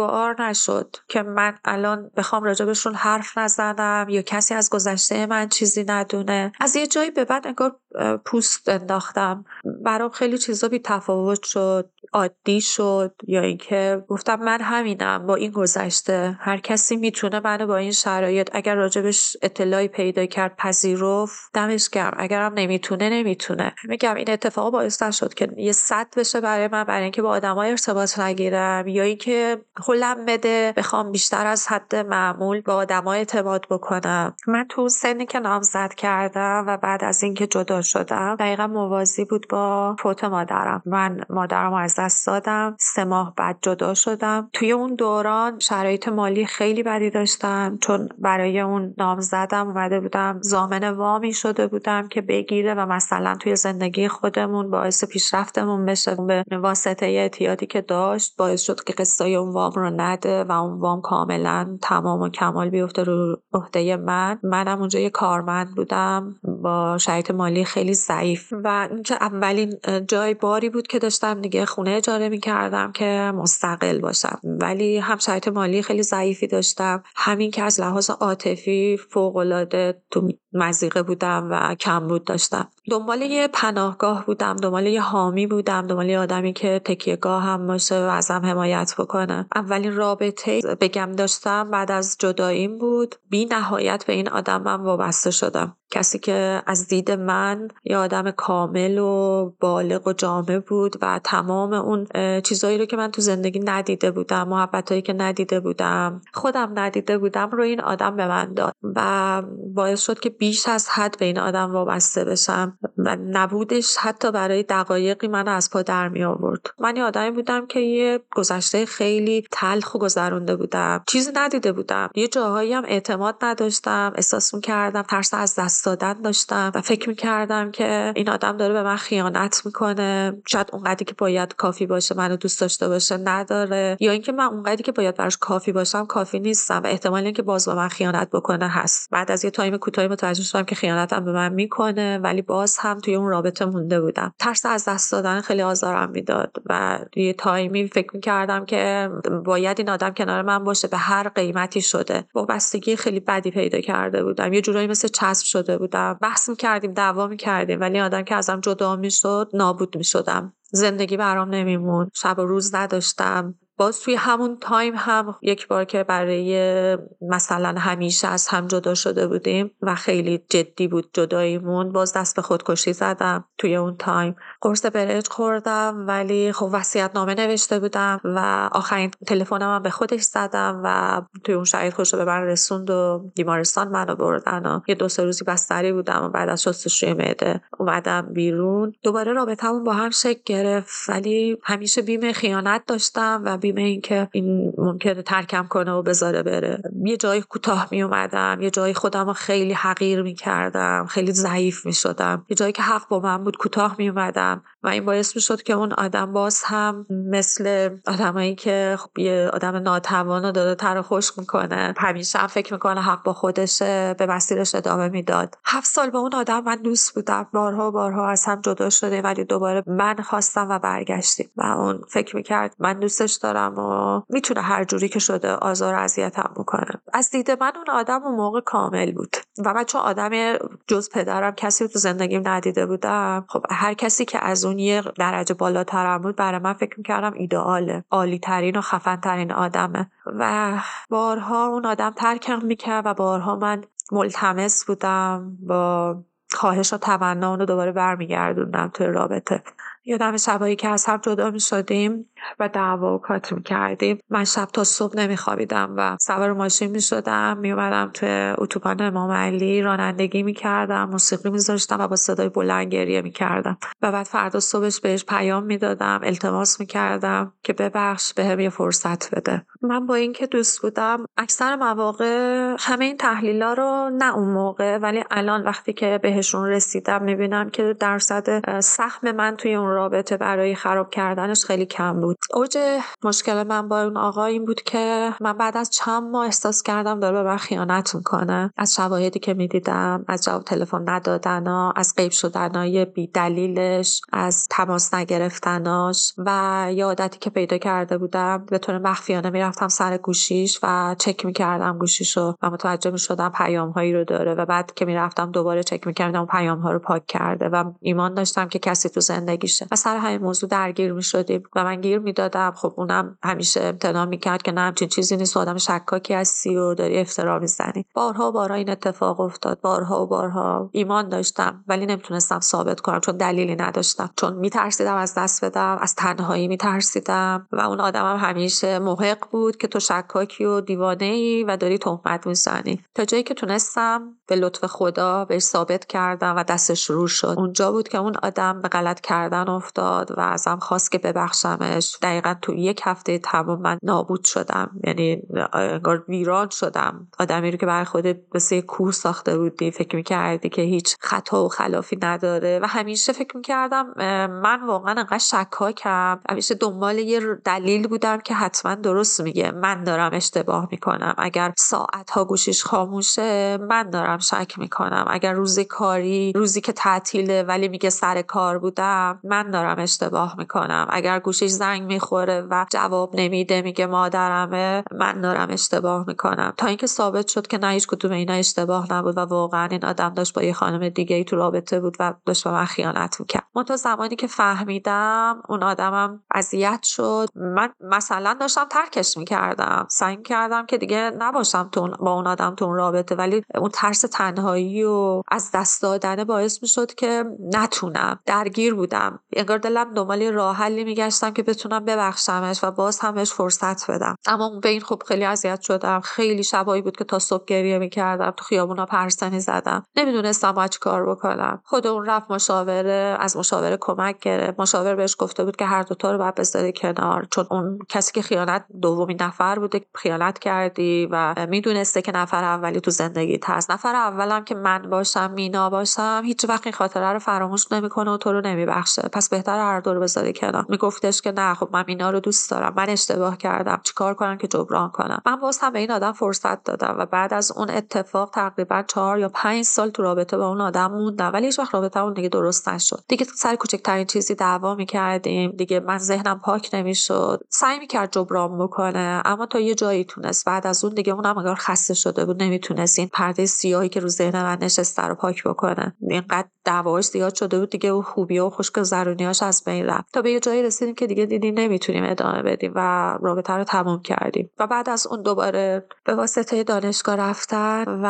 نشد که من الان بخوام راجبشون حرف نزنم یا کسی از گذشته من چیزی ندونه. از یه جایی به بعد انگار پوست انداختم. برام خیلی چیزا بی تفاوت شد عادی شد. یا اینکه گفتم من همینم با این گذشته. هر کسی می‌تونه منو با این شرایط اگر راجبش اطلاعی پیدا کرد پذیرفت دمش گرم. اگرم نمی‌تونه نمی‌تونه. میگم این اتفاق باعث شد که یه صد بشه برای من برای اینکه با آدمای ارتباط نگیرم. یا اینکه خلم بده بخوام بیشتر از حد معمول با آدمای اعتماد بکنم. من تو سنی که نامزد کردم و بعد از اینکه جدا شدم. دقیقا موازی بود با فوت مادرم. من مادرم از دست دادم. سه ماه بعد جدا شدم. توی اون دوران شرایط مالی خیلی بدی داشتم. چون برای اون نام زدم اومده بودم. زامن وامی شده بودم که بگیره و مثلا توی زندگی خودمون باعث پیشرفتمون بشه. به واسطه اعتیادی که داشت باعث شد که قصه اون وام رو نده و اون وام کاملا تمام و کمال بیفته رو عهده من. منم اونجا یه کارمند بودم. با شرایط مالی خیلی ضعیف. و اینکه اولین جای باری بود که داشتم دیگه خونه اجاره می‌کردم که مستقل باشم. ولی هم شرایط مالی خیلی ضعیفی داشتم. همین که از لحاظ عاطفی فوقالعاده تو مزیقه بودم و کمبود داشتم. دنبال یه پناهگاه بودم دنبال یه حامی بودم دنبال یه آدمی که تکیهگاه هم باشه و ازم حمایت بکنه. اولین رابطه بگم داشتم بعد از جداییم بود. بی نهایت به این آدمم وابسته شدم. کسی که از دید من یه آدم کامل و بالغ و جامع بود و تمام اون چیزایی رو که من تو زندگی ندیده بودم محبتهایی که ندیده بودم خودم ندیده بودم رو این آدم به من داد و باعث شد که بیش از حد به این آدم وابسته بشم و نبودش حتی برای دقایقی من از پا در می آورد. من یه بودم که یه گذشته خیلی تلخ و گذرونده بودم. چیزی ندیده بودم. یه جاهایی هم اعتماد نداشتم. احساس کردم ترس از دست دادن داشتم و فکر کردم که این آدم داره به من خیانت می‌کنه شاید اونقدری که باید کافی باشه منو دوست داشته باشه نداره. یا اینکه من اونقدری که باید براش کافی باشم کافی نیستم و احتمال اینکه باز به من خیانت بکنه هست. بعد از یه time کوتاهی متوجه شدم که خیانتم به من می‌کنه ولی باز هم توی اون رابطه مونده بودم. ترس از دست دادن خیلی آزارم می‌داد و یه time ی فکر می‌کردم که باید این آدم کنار من باشه به هر قیمتی شده. وابستگی خیلی بدی پیدا کرده بودم. یه جورایی مثل چسب شده بودم. بحث می‌کردیم دعوا می‌کردیم ولی آدم که ازم جدا می‌شد نابود می‌شدم. زندگی برام نمیموند شب و روز نداشتم. باز توی همون time هم یک بار که برای مثلا همیشه از هم جدا شده بودیم و خیلی جدی بود جداییمون باز دست به خودکشی زدم توی اون time. قرص برنج خوردم ولی خب وصیت نامه نوشته بودم و آخرین تلفنم به خودش زدم و توی اون شهید خوش به من رسوند و بیمارستان منو بردن و یه دو سه روزی بستری بودم و بعد از شستشوی معده اومدم بیرون. دوباره رابطمون با هم شکل گرفت ولی همیشه بیم خیانت داشتم و بیمه اینکه این ممکنه ترکم کنه و بذاره بره. یه جای کوتاه می اومدم یه جای خودم رو خیلی حقیر می کردم خیلی ضعیف می شدم یه جایی که حق با من بود کوتاه می اومدم و این باعث می شد که اون آدم باز هم مثل آدمایی که خب یه آدم ناتوان رو داده تر خوش می‌کنه همیشه هم فکر می‌کنه حق با خودشه به مسیرش ادامه می‌داد. هفت سال با اون آدم من دوست بودم. بارها بارها از هم جدا شده ولی دوباره من خواستم و برگشتیم. و اون فکر می‌کرد من دوستش دارم و می‌تونه هر جوری که شده آزار اذیتم بکنه. از دید من اون آدم اون موقع کامل بود. و من چون آدم جز پدرم کسی تو زندگیم ندیده بودم خب هر کسی که از اون یه درجه بالاترم بود برای من فکر می‌کردم ایدئاله. عالی ترین و خفن ترین آدمه. و بارها اون آدم ترکم می‌کرد و بارها من ملتمس بودم با خواهش و تمنا اونو دوباره برمیگردوندم توی رابطه. یادم شبایی که از هم جدا می شدیم و دعوا و کات می کردیم. من شب تا صبح نمی خوابیدم و سوار ماشین می شدم می اومدم توی اتوبان امام علی رانندگی می کردم موسیقی می زاشتم و با صدای بلند گریه می کردم و بعد فردا صبحش بهش پیام می دادم التماس می کردم که ببخش به هم یه فرصت بده. من با اینکه دوست بودم اکثر مواقع همه این تحلیلا رو نه اون موقع ولی الان وقتی که بهشون رسیدم می بینم که درصد سهم من توی اون رابطه برای خراب کردنش خیلی کم بود. اوج مشکل من با اون آقا این بود که من بعد از چند ماه احساس کردم داره به من خیانت می‌کنه. از شواهدی که می‌دیدم از جواب تلفن ندادنا از غیب شدنای بی دلیلش از تماس نگرفتناش و یه عادتی که پیدا کرده بودم به طور مخفیانه می‌رفتم سر گوشیش و چک می‌کردم گوشیشو و متوجه می‌شدم پیام هایی رو داره و بعد که می‌رفتم دوباره چک می‌کردم پیام ها رو پاک کرده و ایمان داشتم که کسی تو زندگیشه. و سر همین موضوع درگیر می شدیم و من گیر می‌دادم. خب اونم همیشه امتناع می‌کرد که نه همچین چیزی نیست. آدم شکاکی هستی و داری افترا می‌زنی. بارها و بارها این اتفاق افتاد. بارها و بارها ایمان داشتم ولی نمی‌تونستم ثابت کنم چون دلیلی نداشتم. چون میترسیدم از دست بدم از تنهایی میترسیدم و اون آدمم هم همیشه محق بود که تو شکاکی و دیوانه ای و داری تهمت می‌زنی. تا جایی که تونستم به لطف خدا بهش ثابت کردم و دستش رو شد. اونجا بود که اون آدم به غلط کردن افتاد و ازم خواست که ببخشمش. دقیقا تو یک هفته تمام من نابود شدم. یعنی انگار ویران شدم. آدمی رو که برای خودت مثل کوه ساخته بودی فکر می‌کردی که هیچ خطا و خلافی نداره. و همیشه فکر می‌کردم من واقعا انقدر شکاکم. همیشه دنبال یه دلیل بودم که حتما درست میگه. من دارم اشتباه می‌کنم. اگر ساعت ها گوشیش خاموشه من دارم شک می‌کنم. اگر روز کاری روزی که تعطیله ولی میگه سر کار بودم من دارم اشتباه می‌کنم. اگر گوشش زنگ می‌خوره و جواب نمیده میگه مادرمه من دارم اشتباه می‌کنم. تا اینکه ثابت شد که نه هیچ کدوم اینا اشتباه نبود و واقعا این آدم داشت با یه خانم دیگه ای تو رابطه بود و داشت با من خیانت می‌کرد. من تا زمانی که فهمیدم اون آدمم اذیت شد. من مثلا داشتم ترکش می‌کردم. سعی کردم که دیگه نباشم تو با اون آدم تو اون رابطه ولی اون ترس تنهایی و از دست دادن باعث می‌شد که نتونم. درگیر بودم. انگار دلم دنبال راه حلی میگشتم که ببخشمش و باز هم بهش فرصت بدم. اما به این خب خیلی اذیت شدم. خیلی شبایی بود که تا صبح گریه می‌کردم تو خیابونا پرسنی زدم. نمی‌دونستم باید کار بکنم. خود اون رفت مشاوره از مشاوره کمک گرفت. مشاور بهش گفته بود که هر دوتا رو باید بذاری کنار. چون اون کسی که خیانت دومین نفر بوده خیانت کردی و می‌دونسته که نفر اولی تو زندگیت هست. نفر اولم که من باشم مینا باشم هیچ وقت این خاطره رو فراموش نمی‌کنه و تو رو نمیبخشه. پس بهتر هر دو رو بذاری کنار. میگفتش که نه خب من مینا رو دوست دارم من اشتباه کردم چیکار کنم که جبران کنم؟ من باز هم به این آدم فرصت دادم و بعد از اون اتفاق تقریبا چهار یا پنج سال تو رابطه با اون آدم موندم ولی هیچ وقت رابطه اون دیگه درست نشد. دیگه سر کوچکترین چیزی دعوا می‌کردیم دیگه من ذهنم پاک نمی‌شد. سعی می‌کرد جبران بکنه اما تا یه جایی تونست. بعد از اون دیگه اونم انگار خسته شده بود نمی‌تونست این پرده سیاهی که رو ذهن من نشسته رو پاک بکنه. اینقدر دعواش زیاد شده بود دیگه خوبی و خوشگذرونیاش از بین رفت. تا به یه جایی رسیدیم که دیگه دیدیم نمی‌تونیم ادامه بدیم و رابطه رو تموم کردیم. و بعد از اون دوباره به واسطه دانشگاه رفتن و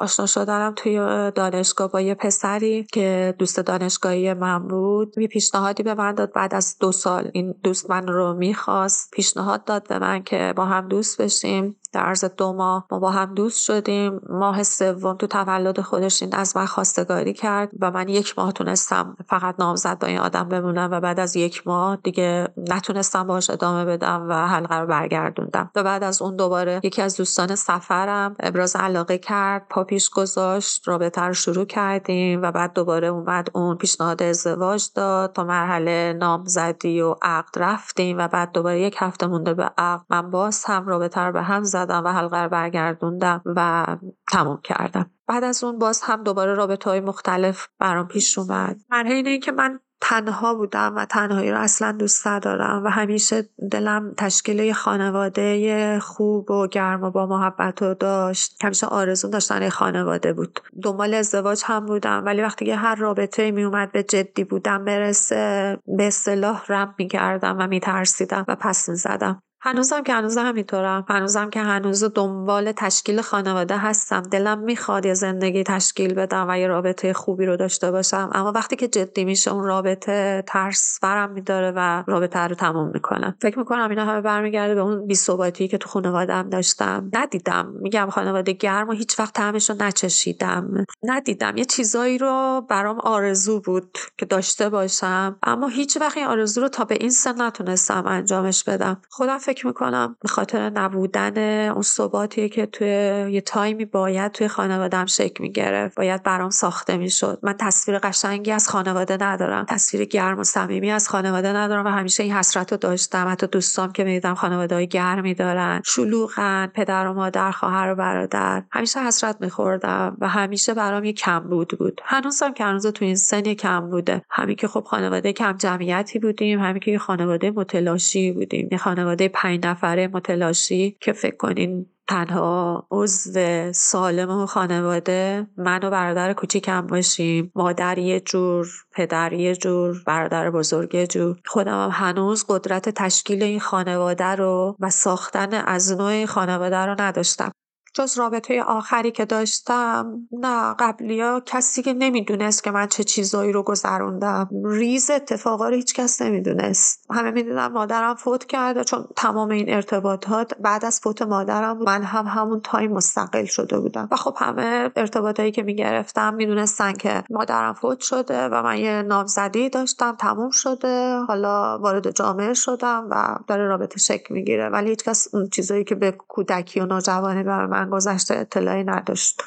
آشنا شدنم توی دانشگاه با یه پسری که دوست دانشگاهی من بود. یه پیشنهادی به من داد. بعد از دو سال این دوست من رو می‌خواست پیشنهاد داد به من که با هم دوست بشیم. در عرض دو ماه ما با هم دوست شدیم. ماه سوم تو تولد خودش این از من خواستگاری کرد و من یک ماه تونستم فقط نامزد با این آدم بمونم و بعد از یک ماه دیگه نتونستم باش ادامه بدم و حلقه رو برگردوندم. و بعد از اون دوباره یکی از دوستان سفرم ابراز علاقه کرد پا پیش گذاشت رابطه رو شروع کردیم و بعد دوباره اومد اون پیشنهاد ازدواج داد. تا مرحله نامزدی و عقد رفتیم و بعد دوباره یک هفته مونده به عقد. من باز هم رابطه رو به هم زدم و حلقه رو برگردوندم و تموم کردم. بعد از اون باز هم دوباره رابطه های مختلف برام پیش اومد. مرحله اینه که من تنها بودم و تنهایی رو اصلا دوست ندارم و همیشه دلم تشکیل خانواده خوب و گرم و با محبت رو داشت. همیشه آرزون داشتن خانواده بود. دنبال ازدواج هم بودم ولی وقتی که هر رابطه می اومد به جدی بودم برسه به اصطلاح رم می‌کردم و میترسیدم و پس می‌زدم. هنوزم که هنوز همینطورم. هنوزم که هنوز دنبال تشکیل خانواده هستم. دلم می‌خواد یه زندگی تشکیل بدم و یه رابطه خوبی رو داشته باشم. اما وقتی که جدی میشه اون رابطه ترس برم میداره و رابطه رو تموم می‌کنم. فکر می‌کنم اینا همه برمیگرده به اون بیثباتی که تو خانوادم داشتم. ندیدم. میگم خانواده گرم و هیچ وقت طعمش رو نچشیدم. ندیدم. یه چیزایی رو برام آرزو بود که داشته باشم. اما هیچ وقت این آرزو رو تا به این سن نتونستم انجامش بدم. خودم فکر فکر می‌کنم به خاطر نبودن اون ثباتی که توی یه تایمی باید توی خانوادم شکل می‌گرفت. باید برام ساخته می‌شد. من تصویر قشنگی از خانواده ندارم. تصویر گرم و صمیمی از خانواده ندارم و همیشه این حسرت رو داشتم. حتی دوستام که می‌دیدم خانواده های گرمی دارن. شلوغن. پدر و مادر خواهر و برادر. همیشه حسرت میخوردم و همیشه برام یه کم بود. بود هنوزم که هنوز تو این سن کم بوده. همین که خب خانواده کم جمعیتی بودیم. همین که خانواده متلاشی بودیم. یه خانواده پنج نفره متلاشی که فکر کنین تنها عضو سالم و خانواده من و برادر کوچیکم باشیم مادر یه جور پدر یه جور برادر بزرگ یه جور. خودم هم هنوز قدرت تشکیل این خانواده رو و ساختن از نوع خانواده رو نداشتم. جز رابطه آخری که داشتم نه قبلیا کسی که نمی‌دونست که من چه چیزایی رو گذروندم. ریز اتفاقا رو هیچ کس نمی‌دونست. همه می‌دونم مادرم فوت کرده چون تمام این ارتباطات بعد از فوت مادرم من هم همون time مستقل شده بودم. و خب همه ارتباطایی که می‌گرفتم می‌دونستن که مادرم فوت شده و من یه نامزدی داشتم تموم شده. حالا وارد جامعه شدم و داره رابطه شکل می‌گیره. ولی هیچکس اون چیزایی که به کودکی و نوجوانی بر من گذشته اطلاعی نداشت.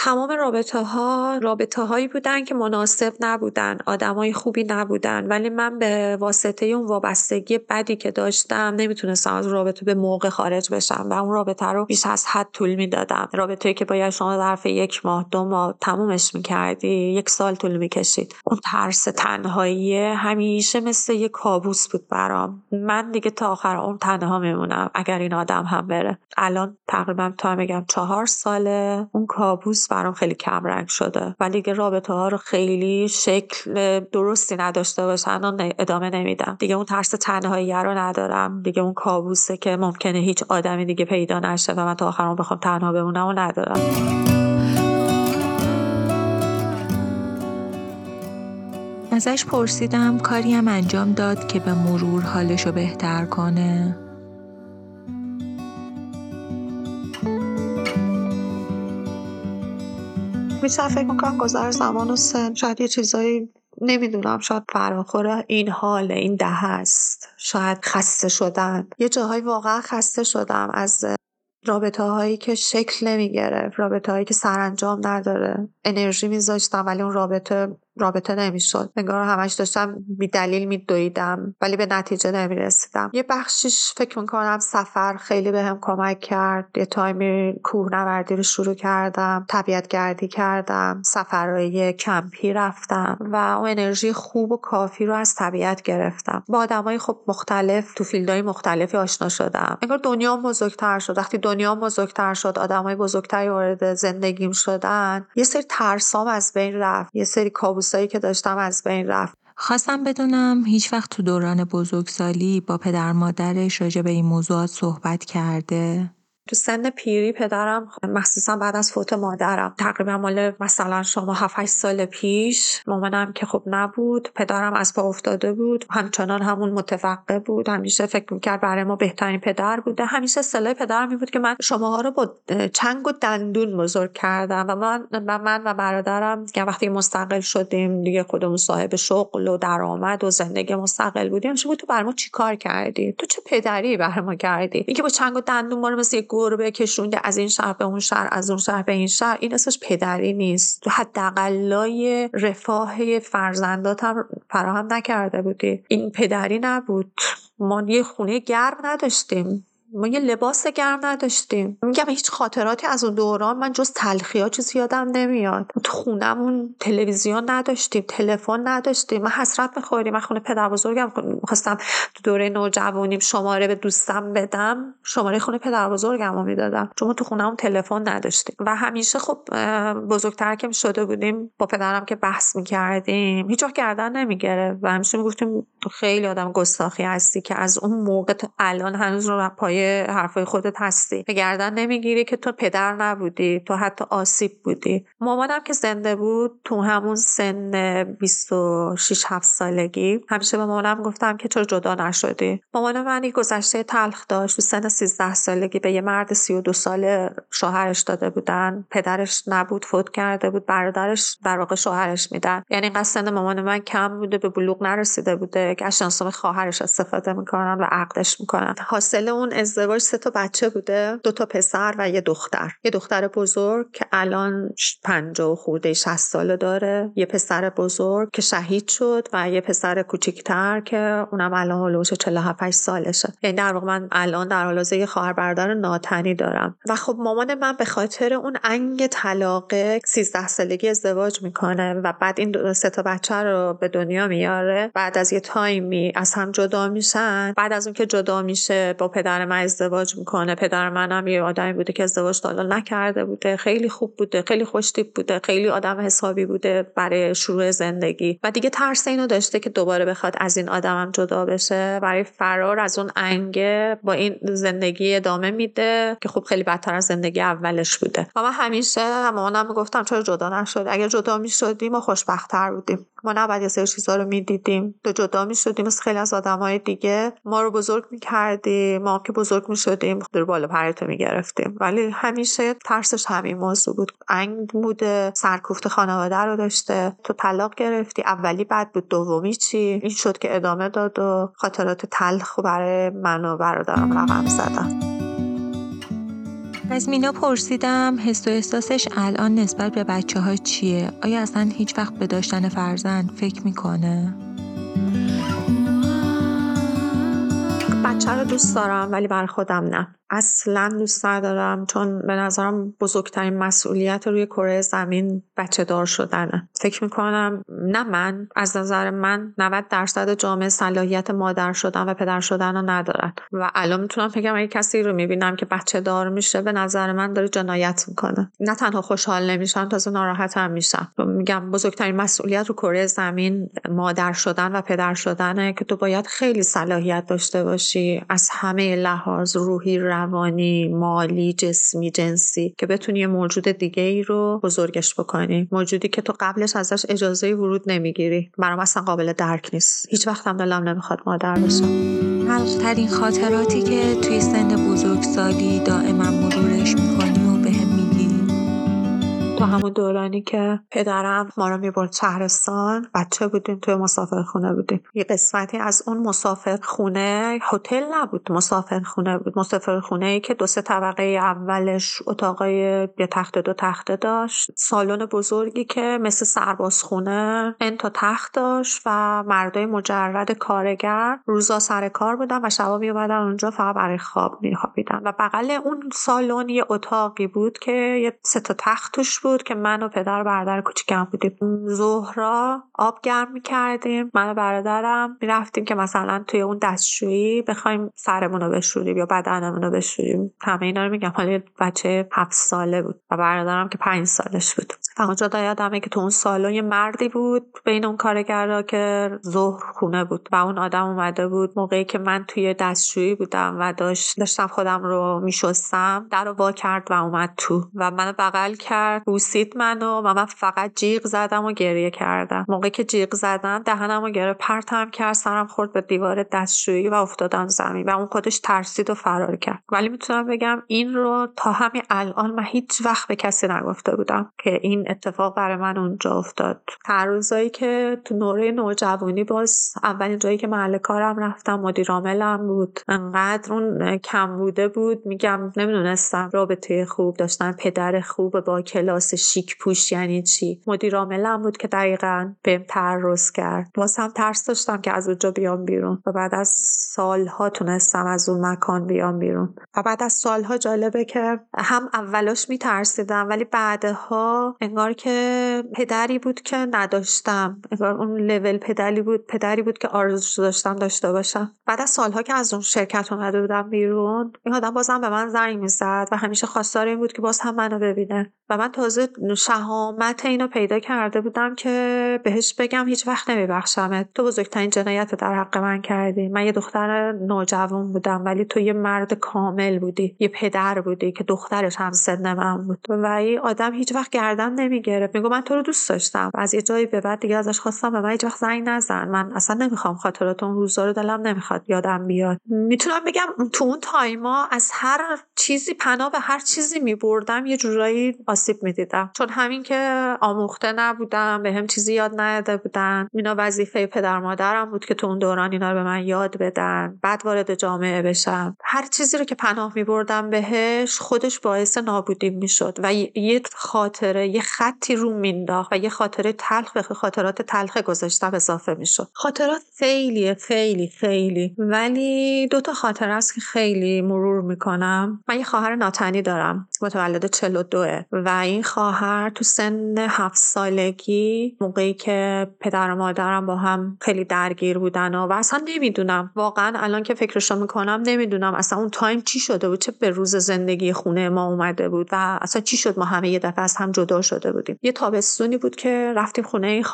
تمام رابطه ها رابطه هایی بودن که مناسب نبودن آدمای خوبی نبودن ولی من به واسطه اون وابستگی بدی که داشتم نمی‌تونستم از رابطه به موقع خارج بشم و اون رابطه رو بیش از حد طول می‌دادم. رابطه که باید شما ظرف یک ماه دو ماه تمومش می‌کردی یک سال طول می‌کشید. اون ترس تنهایی همیشه مثل یک کابوس بود برام. من دیگه تا آخر اون تنها میمونم اگر این آدم هم بره. الان تقریبا تا میگم چهار ساله. اون کابوس برام خیلی کم رنگ شده. ولی دیگه رابطه ها رو خیلی شکل درستی نداشته باشن و ادامه نمیدم. دیگه اون ترس تنهایی رو ندارم. دیگه اون کابوسه که ممکنه هیچ آدمی دیگه پیدا نشه و من تا آخرم بخوام تنها بمونم و ندارم. ازش پرسیدم کاری هم انجام داد که به مرور حالشو بهتر کنه. میشه فکر می‌کنم گذر زمان و سن. شاید یه چیزایی نمی‌دونم. شاید فراخور این حال این ده هست شاید خسته شدن. یه جاهایی واقعا خسته شدم از رابطه هایی که شکل نمی گرفت رابطه هایی که سرانجام نداره. انرژی میذاشتم ولی اون رابطه رابطه نمی‌شد. انگار همش داشتم بی دلیل میدویدم ولی به نتیجه نمی‌رسیدم. یه بخشیش فکر می‌کنم سفر خیلی بهم به کمک کرد. یه time ی کوهنوردی رو شروع کردم طبیعت گردی کردم سفرهای کمپی رفتم و اون انرژی خوب و کافی رو از طبیعت گرفتم. با آدمای خب مختلف تو field های مختلفی آشنا شدم. انگار دنیا بزرگتر شد. وقتی دنیا بزرگتر شد آدمای بزرگتری وارد زندگیم شدن یه سری ترسام از بین رفت. یه سری کابوس دوستایی که داشتم از بین رفت خواستم بدونم هیچ وقت تو دوران بزرگسالی با پدر مادرش راجع به این موضوعات صحبت کرده؟ تو سن پیری پدرم مخصوصا بعد از فوت مادرم. تقریبا مال مثلا شما 7 سال پیش مامانم که خب نبود پدرم از پا افتاده بود. همچنان همون متفقه بود. همیشه فکر می‌کرد برای ما بهترین پدر بوده. همیشه سلای پدرم بود که من شماها رو با چنگ و دندون بزرگ کردم و من و من و برادرم که وقتی مستقل شدیم دیگه خودمون صاحب شغل و درآمد و زندگی مستقل بودیم. شما تو برای ما چیکار کردی؟ تو چه پدری برای ما کردی؟ اینکه با چنگ و دندون ما رو مثل گربه کشونده از این شهر به اون شهر از اون شهر به این شهر این اسمش پدری نیست. تو حداقلای رفاه فرزنداتم فراهم نکرده بودی. این پدری نبود. ما یه خونه گرم نداشتیم. ما یه لباس گرم نداشتیم. میگم هیچ خاطراتی از اون دوران من جز تلخی ها چیزی یادم نمیاد. تو خونمون تلویزیون نداشتیم تلفن نداشتیم. من حسرت می‌خوریم من خونه پدر بزرگم. می‌خواستم تو دوره نوجوانیم شماره به دوستم بدم. شماره خونه پدر بزرگم رو می‌دادم. چون ما تو خونمون تلفن نداشتیم. و همیشه خب بزرگتر که شده بودیم با پدرم که بحث می‌کردیم. هیچ وقت گردن نمی‌گرفت. و همیشه می‌گفتیم تو خیلی آدم گستاخی هستی که از اون موقع تا الان هنوز رو پای حرفای خودت هستی. به گردن نمی‌گیری که تو پدر نبودی تو حتی آسیب بودی. مامانم که زنده بود تو همون سن 26 7 سالگی همیشه به مامانم گفتم که چرا جدا نشدی. مامان من گذشته تلخ داشت تو سن 13 سالگی به یه مرد 32 ساله شوهرش داده بودن. پدرش نبود فوت کرده بود برادرش در واقع شوهرش میدن. یعنی اینقدر سن مامان من کم بوده به بلوغ نرسیده بوده که از خواهرش استفاده می‌کنن و عقدش می‌کنن. حاصل اون ازدواج سه تا بچه بوده دو تا پسر و یه دختر. یه دختر بزرگ که الان و خورده 60 ساله داره. یه پسر بزرگ که شهید شد و یه پسر کوچیکتر که اونم الان هلوش 47 سالشه. یعنی در واقع من الان در حال یه خواهر برادر ناتنی دارم. و خب مامان من به خاطر اون انگ طلاق 13 سالگی ازدواج می‌کنه و بعد این سه تا بچه رو به دنیا میاره. بعد از یه تایمی از هم جدا میشن. بعد از اون که جدا میشه با پدر ازدواج می‌کنه. پدر منم یه آدمی بوده که ازدواج تا نکرده بوده. خیلی خوب بوده خیلی خوشتیپ بوده خیلی آدم حسابی بوده برای شروع زندگی. و دیگه ترس اینو داشته که دوباره بخواد از این آدمم جدا بشه. برای فرار از اون انگه با این زندگی ادامه میده که خب خیلی بدتر از زندگی اولش بوده. و من همیشه مامانم می‌گفتم چرا جدا نشد اگر جدا می‌شدیم ما خوشبختتر بودیم. ما نباید یه سری چیزا رو می‌دیدیم. تو جدا می‌شدیم از خیلی از آدمای دیگه. ما رو بزرگ می‌کردیم ما که می‌شدیم در بالا پرتو می‌گرفتیم. ولی همیشه ترسش همین موضوع بود. انگ بوده سرکوفت خانواده رو داشته. تو طلاق گرفتی اولی بعد بود دومی چی؟ این شد که ادامه داد و خاطرات تلخ برای من و برادرم رقم زدن. از مینا پرسیدم حس و احساسش الان نسبت به بچه ها چیه؟ آیا اصلا هیچ وقت به داشتن فرزند فکر می‌کنه؟ بچه رو دوست دارم ولی بر خودم نه. اصلا دوست ندارم چون به نظرم بزرگترین مسئولیت روی کره زمین بچه دار شدنه. فکر می‌کنم نه من از نظر من 90 درصد جامعه صلاحیت مادر شدن و پدر شدن رو ندارن. و الان می‌تونم بگم اگه کسی رو می‌بینم که بچه دار میشه به نظر من داره جنایت می‌کنه. نه تنها خوشحال نمیشن تازه ناراحت هم میشن میگم بزرگترین مسئولیت رو کره زمین مادر شدن و پدر شدنه که تو باید خیلی صلاحیت داشته باشی. از همه لحاظ روحی روانی مالی جسمی جنسی که بتونی یه موجود دیگه ای رو بزرگش بکنی. موجودی که تو قبلش ازش اجازه ورود نمی‌گیری. برام اصلا قابل درک نیست. هیچ وقت هم دلم نمی‌خواد مادر بشم. ترین خاطراتی که توی سن بزرگسالی دائما مرورش می‌کنی تو همون دورانی که پدرم ما رو می‌برد شهرستان بچه بودیم توی مسافر خونه بودیم. یه قسمتی از اون مسافر خونه هتل نبود مسافر خونه بود. مسافر خونه ای که دو سه طبقه اولش اتاقای یه تخت دو تخته داشت. سالن بزرگی که مثل سرباز خونه این تا تخت داشت و مردای مجرد کارگر روزا سر کار بودن و شبا میومدن اونجا فقط برای خواب میخوابیدن. و بغل اون سالن یه اتاقی بود که یه سه تا تخت توش بود که من و پدر و برادر کوچیکم بودیم. ظهرا آب گرم می‌کردیم. من و برادرم می‌رفتیم که مثلا توی اون دستشویی بخوایم سرمون رو بشوریم یا بدنمون رو بشوریم. همه اینا رو میگم. حالا بچه هفت ساله بود و برادرم که پنج سالش بود. فقط جدا یادمه که تو اون سالن یه مردی بود بین اون کارگرا که ظهر خونه بود و اون آدم اومده بود. موقعی که من توی دستشویی بودم و داشت داشتم خودم رو میشستم در رو وا کرد و اومد تو. و منو بغل کرد. بوسید منو و من فقط جیغ زدم و گریه کردم. موقعی که جیغ زدم دهنم و گره پرتم کرد سرم خورد به دیوار دستشویی و افتادم زمین و اون خودش ترسید و فرار کرد. ولی می‌تونم بگم این رو تا همین الان من هیچ وقت به کسی نگفته بودم که این اتفاق برای من اونجا افتاد. روزایی که تو نوره نوجوانی باز اولین جایی که محل کارم رفتم مدیر عاملم بود. انقدر اون کم بوده بود میگم نمی‌دونستم رابطه خوب داشتن پدر خوب با کلاس شیک پوش یعنی چی؟ مدیر عاملم بود که دقیقا بهم تعرض کرد. واسه هم ترس داشتم که از اونجا بیام بیرون و بعد از سالها تونستم از اون مکان بیام بیرون. و بعد از سالها جالبه که هم اولاش میترسیدم ولی بعدها انگار که پدری بود که نداشتم. انگار اون لول پدری بود پدری بود که آرزوش داشتم داشته باشم. بعد از سالها که از اون شرکت اومده بودم بیرون این آدم بازم به من زنگ می‌زد و همیشه خواستار این بود که باز هم منو ببینه. و من تازه شهامت اینو پیدا کرده بودم که بهش بگم هیچ وقت نمیبخشمت. تو بزرگترین جنایت در حق من کردی. من یه دختر نوجوان بودم ولی تو یه مرد کامل بودی. یه پدر بودی که دخترش هم سن من بود. و این آدم هیچ وقت گردم نمی‌گرفت میگو من تو رو دوست داشتم. از یه جایی به بعد دیگه ازش خواستم به من هیچ وقت زنگ نزن. من اصلا نمی‌خوام خاطرات اون روزا رو دلم نمی‌خواد یادم بیاد. می‌تونم بگم تو اون تایما از هر چیزی پناه به هر چیزی میبردم. یه جورایی آسیب می‌دیدم چون همین که آموخته نبودم به هم چیزی یاد نداده بودن. اینا وظیفه پدر مادرم بود که تو اون دوران اینا رو به من یاد بدن. بعد وارد جامعه بشم. هر چیزی رو که پناه میبردم بهش خودش باعث نابودی می‌شد و یه خاطره یه خطی رو مینداخت و یه خاطره تلخ به خاطرات تلخ گذاشتم اضافه می‌شد. خاطرات خیلی خیلی خیلی. ولی دو تا خاطره است که خیلی مرور می‌کنم. من یه خواهر ناتنی دارم. متولد 42 و این خواهر تو سن هفت سالگی موقعی که پدر و مادرم با هم خیلی درگیر بودن و, اصلا نمی‌دونم. واقعا الان که فکرشو می‌کنم نمی‌دونم اصلا اون تایم چی شده بود؟ چه به روز زندگی خونه ما اومده بود؟ و اصلا چی شد ما همه یه دفعه از هم جدا شده بودیم؟ یه تابستونی بود که رفتیم خونه این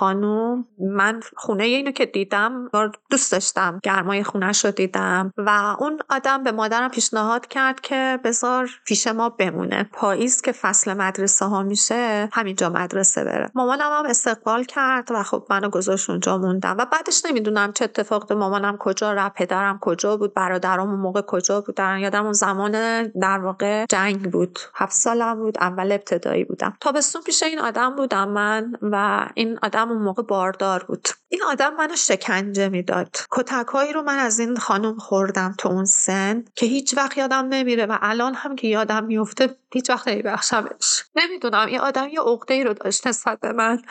من خونه اینو که دیدم دوست داشتم. گرمای خونه رو دیدم. و اون آدم به مادرم پیشنهاد کرد که بذار پیش ما بمونه. پاییز که فصل مدرسه ها میشه همینجا مدرسه بره. مامانم هم استقبال کرد و خب منو گذاشت اونجا موندم. و بعدش نمی‌دونم چه اتفاق مامانم کجا رفت پدرم کجا بود برادرام اون موقع کجا بودن. یادم اون زمان در واقع جنگ بود. هفت سالم بود اول ابتدایی بودم. تابستون پیش این آدم بودم من و این آدم اون موقع باردار بود. این آدم منو شکنجه می‌داد. کتکهایی رو من از این خانم خوردم تو اون سن که هیچ وقت یادم نمیره و الان هم که یادم میفته هیچ وقت نمیبخشمش. نمی‌دونم این آدم یه عقده ای رو داشت نسبت به من.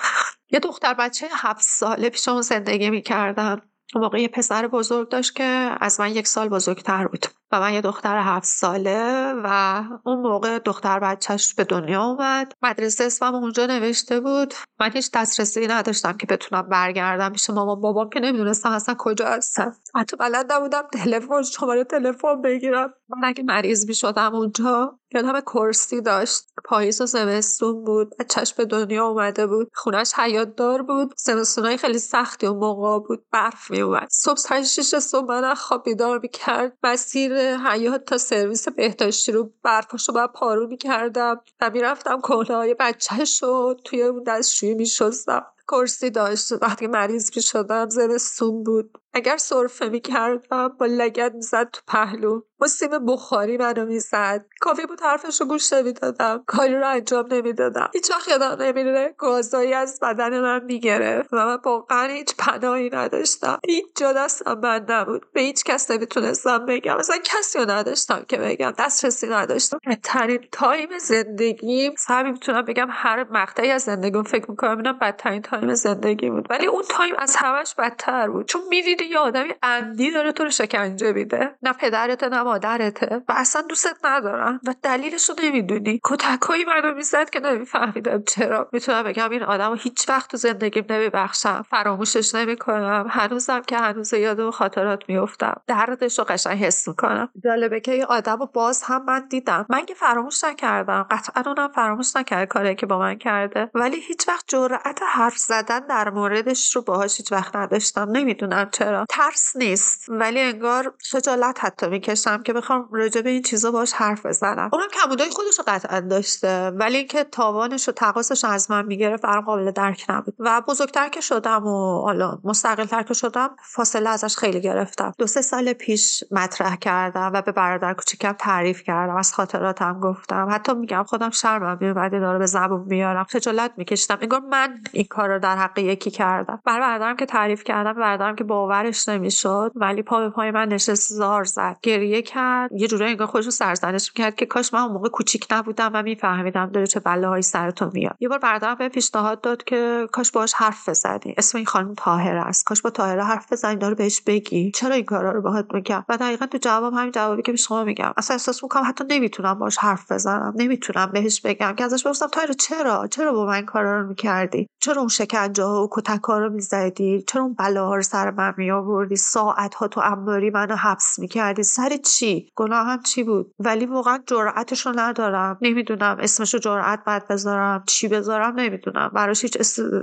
یه دختر بچه هفت ساله پیش اون زندگی می‌کردم. موقع یه پسر بزرگ داشت که از من یک سال بزرگتر بود. و من یه دختر هفت ساله و اون موقع دختر بچهش به دنیا اومد. مدرسه اسمم اونجا نوشته بود. من هیچ دسترسی نداشتم که بتونم برگردم پیش مامان. بابام که نمی‌دونستم اصلا کجا هستم حتی بلد نبودم تلفن شماره تلفن بگیرم. من اگه مریض می‌شدم اونجا یادم کرسی داشت. پاییز و زمستون بود. بچهش به دنیا اومده بود. خونش حیات دار بود. زمستونای خیلی سختی و موقع بود. برف میومد صبح ساعت شیش صبح من خواب بیدار می‌کرد. مسیر حیات تا سرویس بهداشتی رو برفاشو باید پارو می‌کردم و می‌رفتم های بچهش رو توی اون دستشویی میشستم. کرسی داشت. وقتی مریض می شدم زمستون بود. اگر سرفه می کردم با لگد می‌زد تو پهلو. با سیم بخاری منو می‌زد. کافی بود حرفش رو گوش نمی‌دادم. کاری رو انجام نمی‌دادم. هیچ وقت یادم نمیره گازایی از بدن من می‌گرفت و من واقعا هیچ پناهی نداشتم. هیچ جا دستم بند نبود. به هیچ کس نمی‌تونستم بگم. مثلا کسی رو نداشتم که بگم. دسترسی نداشتم. بدترین time زندگی همین می‌تونم بگم هر مقطعی از زندگیم فکر می‌کنم اینا بدترین time زندگی بود. ولی اون time از همش بدتر بود. چون می‌دیدی یه آدمی عمدی داره تو رو شکنجه میده. نه پدرته نه مادرته. و اصلا دوستت ندارن. و دلیلش رو نمی‌دونی. کتکهایی منو می‌زد که نمیفهمیدم چرا. می‌تونم بگم این آدم رو هیچ وقت تو زندگیم نمیبخشم. فراموشش نمی‌کنم. هنوزم که هنوز یاد و خاطرات میفتم دردش رو قشنگ حس می‌کنم. جالبه که این آدم رو باز هم من دیدم. من که فراموش نکردم. قطعا اونم فراموش نکرد کاری که با من کرده. ولی هیچ وقت جرأت حرف زدن در موردش رو باهاش هیچ وقت نداشتم. نمی‌دونم چرا. ترس نیست. ولی انگار خجالت حتی می‌کشم که بخوام راجع به این چیزا باش حرف بزنم. اونم کمودای خودش رو قطعا داشته. ولی اینکه تاوانش و تقاصش از من می‌گیره برام قابل درک نبود. و بزرگتر که شدم و حالا مستقلتر که شدم فاصله ازش خیلی گرفتم. دو سه سال پیش مطرح کردم و به برادر کوچیکم تعریف کردم. از خاطراتم گفتم. حتی میگم خودم شرمم میومد داره به زبون میارم. خجالت میکشتم. انگار من این کار رو در حق یکی کردم. برای برادرم که تعریف کردم برادرم که باورش نمی‌شد. ولی پا به پای من نشست زار زد گریه کرد. یه جورایی انگار خودش رو سرزنش می‌کرد که کاش من اون موقع کوچیک نبودم و میفهمیدم داره چه بلاهایی سرتون میاد. یه بار برادرم به پیشنهاد داد که کاش باهاش حرف بزنی. اسم این خانم طاهره است. کاش با طاهره حرف بزنی داره بهش بگی. چرا این کارا رو باهات میگم؟ و دقیقا تو جواب همین جوابی که به شما میگم. اصلا احساس می‌کنم حتی نمی‌تونم باهاش حرف بزنم. نمی‌تونم بهش بگم. که ازش بپرسم طاهره چرا؟ چرا با من کارا رو می‌کردی؟ چرا اون شکنجه ها و کتک ها رو می‌زدی؟ چرا اون بلاها رو سر من میآوردی؟ ساعت ها تو انباری منو حبس می‌کردی. سر چی؟ گناهم چی بود؟ ولی واقعا جرأتش ندارم. نمی‌دونم اسمشو جرأت باید بذارم. چی بذارم؟ نمی‌دونم. براش هیچ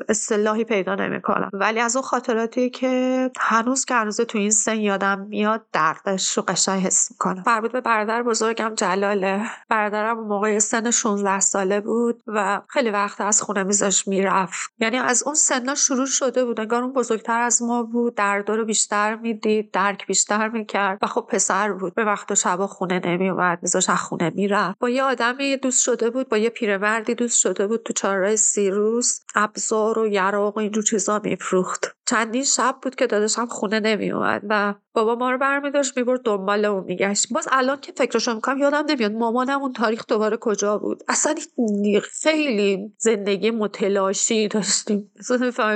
اصطلاحی پیدا نمی‌کنم. ولی از اون خاطراتی که هنوز که هنوز تو این سن یادم میاد دردش رو قشنگ حس می‌کنم. فرمود به برادر بزرگم جلاله. برادرم موقع سن 16 ساله بود و خیلی وقت از خونه میذاش می‌رفت. یعنی از اون سنا شروع شده بود انگار اون بزرگتر از ما بود درد رو بیشتر می‌دید درک بیشتر می‌کرد و خب پسر بود. به وقت شبا خونه نمیومد میذاش از خونه می‌رفت. با یه آدمی دوست شده بود با یه پیرمردی دوست شده بود تو چهارراه سیروس ابزار و یراق و اینجور چیزا میفروخت. چندین شب بود که داداشم خونه نمیومد و بابا ما رو برمیداشت می‌برد دنبال اون میگشت. باز الان که فکرشو می‌کنم یادم نمیاد مامانم اون تاریخ دوباره کجا بود. اصلا خیلی زندگی متلاشی داشتیم.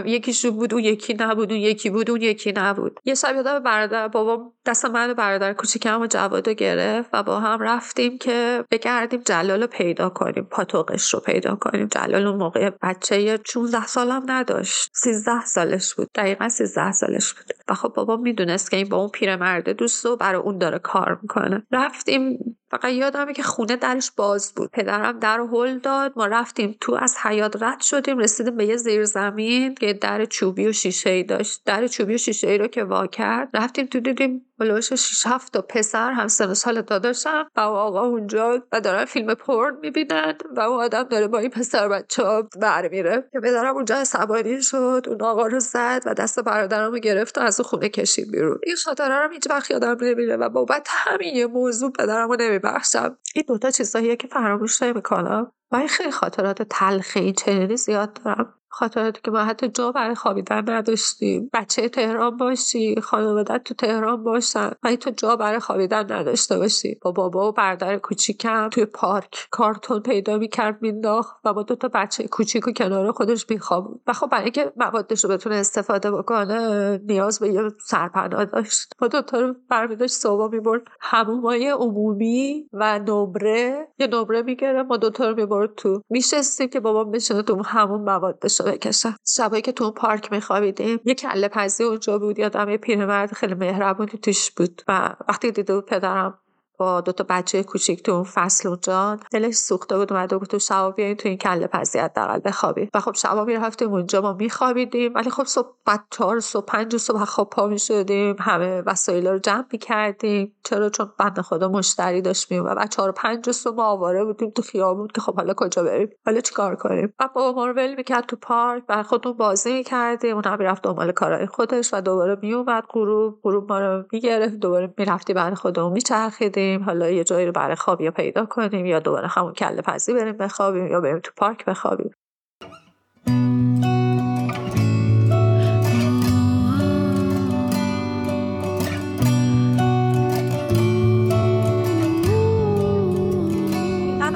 یکیشو بود اون یکی نبود اون یکی بود اون یکی نبود. یه شب یادم برادر بابا دست من برادر کوچیکم و جوادو گرفت و با هم رفتیم که بگردیم جلال رو پیدا کنیم پاتوقش رو پیدا کنیم. جلال اون موقع بچه 16 سالم نداشت. 13 سالش بود. دقیقا 13 سالش بود. و خب بابا می‌دونست که این با اون پیرمرده دوست و برای اون داره کار می‌کنه. رفتیم فقط یادمه که خونه درش باز بود. پدرم در هل داد ما رفتیم تو از حیات رد شدیم رسیدیم به یه زیرزمین که در چوبی و شیشه ای داشت. در چوبی و شیشه ای رو که وا کرد رفتیم تو دیدیم بلوش 6 7 تا پسر هم سن سال داداشم و آقا اونجا و دارن فیلم پرن می‌بینن و اون آدم داره با این پسر بچه ها بر میره. که پدرم اونجا عصبانی شد اون آقا رو زد و دست برادرم رو گرفت و از خونه کشید بیرون. این خاطره رو هیچ وقت یادم نمیره و بابت همین یه موضوع پدرم رو نمیبخشم. این دوتا چیزاییه که فراموش نمی‌کنم. و خیلی خاطرات تلخی چنینی زیاد دارم. خاطراتی که ما حتی جا برای خوابیدن نداشتیم. بچه تهران باشی خانواده تو تهران باشن. و تو جا برای خوابیدن نداشته باشی. با بابا و برادر کوچیکم توی پارک کارتون پیدا می‌کرد مینداخت و با دو تا بچه کوچیک و کنار خودش میخواب و خب برای اینکه موادش رو بتونه استفاده بکنه نیاز به یه سرپناه داشت. ما دوتا رو برمیداشت صبح می‌برد همومای عمومی و نمره. یه نمره می‌گیره ما دوتا رو تو. میشستیم که بابا بشینه تو همون موادش رو بکشه. شبایی که تو پارک میخوابیدیم یه کله پزی اونجا بود. یادم یه پیرمرد خیلی مهربونی توش بود و وقتی دیده بود پدرم با دو تا بچه کوچیک تو اون فصل اونجا دلش سوخته بود اومده بود تو شبا بیاین تو این کله پزی حداقل بخوابی و خب شبا می‌رفتیم اونجا ما میخوابیدیم ولی خب صبح بعد چهار صبح پنج صبح خواب پا می‌شدیم همه وسایل رو جمع می‌کردیم. چرا؟ چون بند خدا مشتری داشت و بعد چهار پنج صبح ما آواره بودیم تو خیابون که خب حالا کجا بریم؟ حالا چیکار کنیم؟ و بابا ما رو ول می‌کرد تو پارک بر خودمون بازی می‌کردیم. اون هم می‌رفت دنبال کارهای خودش و دوباره میومد غروب غروب ما رو می‌گرفت دوباره می‌رفتی برای خودمون میچرخیدیم. حالا یه جایی رو برای خوابی پیدا کنیم یا دوباره همون کله پزی بریم بخوابیم یا بریم تو پارک بخوابیم.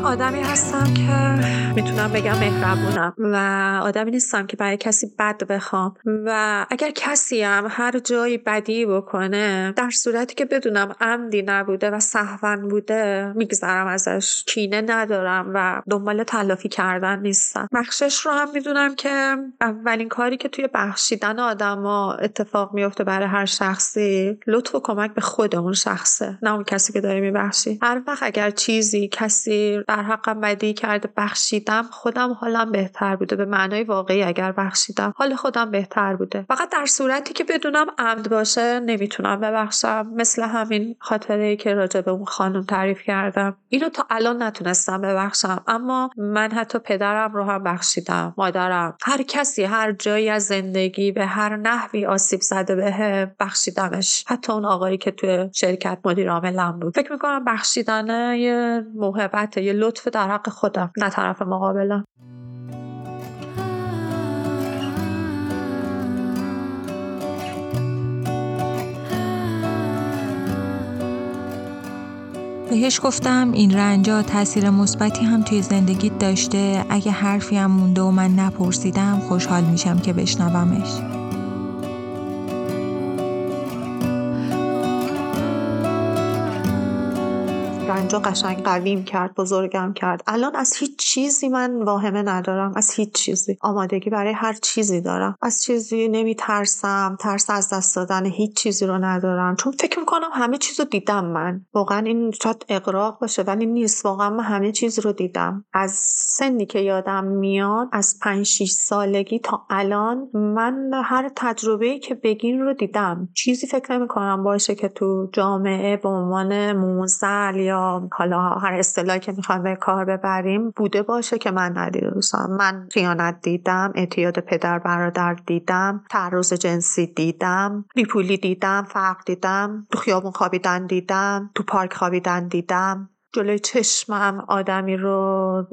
آدمی هستم که می‌تونم بگم مهربونم و آدمی نیستم که برای کسی بد بخوام. و اگر کسی هم هر جایی بدی بکنه در صورتی که بدونم عمدی نبوده و صحون بوده میگذرم ازش. کینه ندارم و دنبال تلافی کردن نیستم. بخشش رو هم می‌دونم که اولین کاری که توی بخشیدن آدما اتفاق میفته برای هر شخصی لطف و کمک به خود اون شخصه نه اون کسی که داره میبخشی. هر وقت اگر چیزی کسی در حقم بدی کرده بخشیدم خودم حالم بهتر بوده. به معنای واقعی اگر بخشیدم حال خودم بهتر بوده. فقط در صورتی که بدونم عمد باشه نمی‌تونم ببخشم. مثل همین خاطره ای که راجع به اون خانم تعریف کردم. اینو تا الان نتونستم ببخشم اما من حتی پدرم رو هم بخشیدم مادرم. هر کسی هر جایی از زندگی به هر نحوی آسیب زده به بخشیدمش. حتی اون آقایی که توی شرکت مدیر عاملم بود. فکر می‌کنم بخشیدن یه محبت یه لطف در حق خودم نه طرف مقابلم بهش گفتم این رنجا تاثیر مثبتی هم توی زندگیت داشته. اگه حرفی هم مونده و من نپرسیدم خوشحال میشم که بشنومش. رنجا قشنگ قویم کرد بزرگم کرد. الان از هیچ چیزی من واهمه ندارم. از هیچ چیزی. آمادگی برای هر چیزی دارم. از چیزی نمی ترسم ترس از دست دادن هیچ چیزی رو ندارم. چون فکر می‌کنم همه چیز رو دیدم من. واقعا این شاید اقراق باشه ولی نیست. واقعا من همه چیز رو دیدم. از سنی که یادم میاد از 5 6 سالگی تا الان من هر تجربه‌ای که بگین رو دیدم. چیزی فکر نمی کنم باشه که تو جامعه به عنوان موزل یا حالا هر اصطلاحی که می‌خوایم به کار ببریم بوده باشه که من ندیده من خیانت دیدم اعتیاد پدر برادر دیدم تعرض جنسی دیدم بیپولی دیدم فرق دیدم تو خیابون خوابیدن دیدم تو پارک خوابیدن دیدم. جلوی چشمم آدمی رو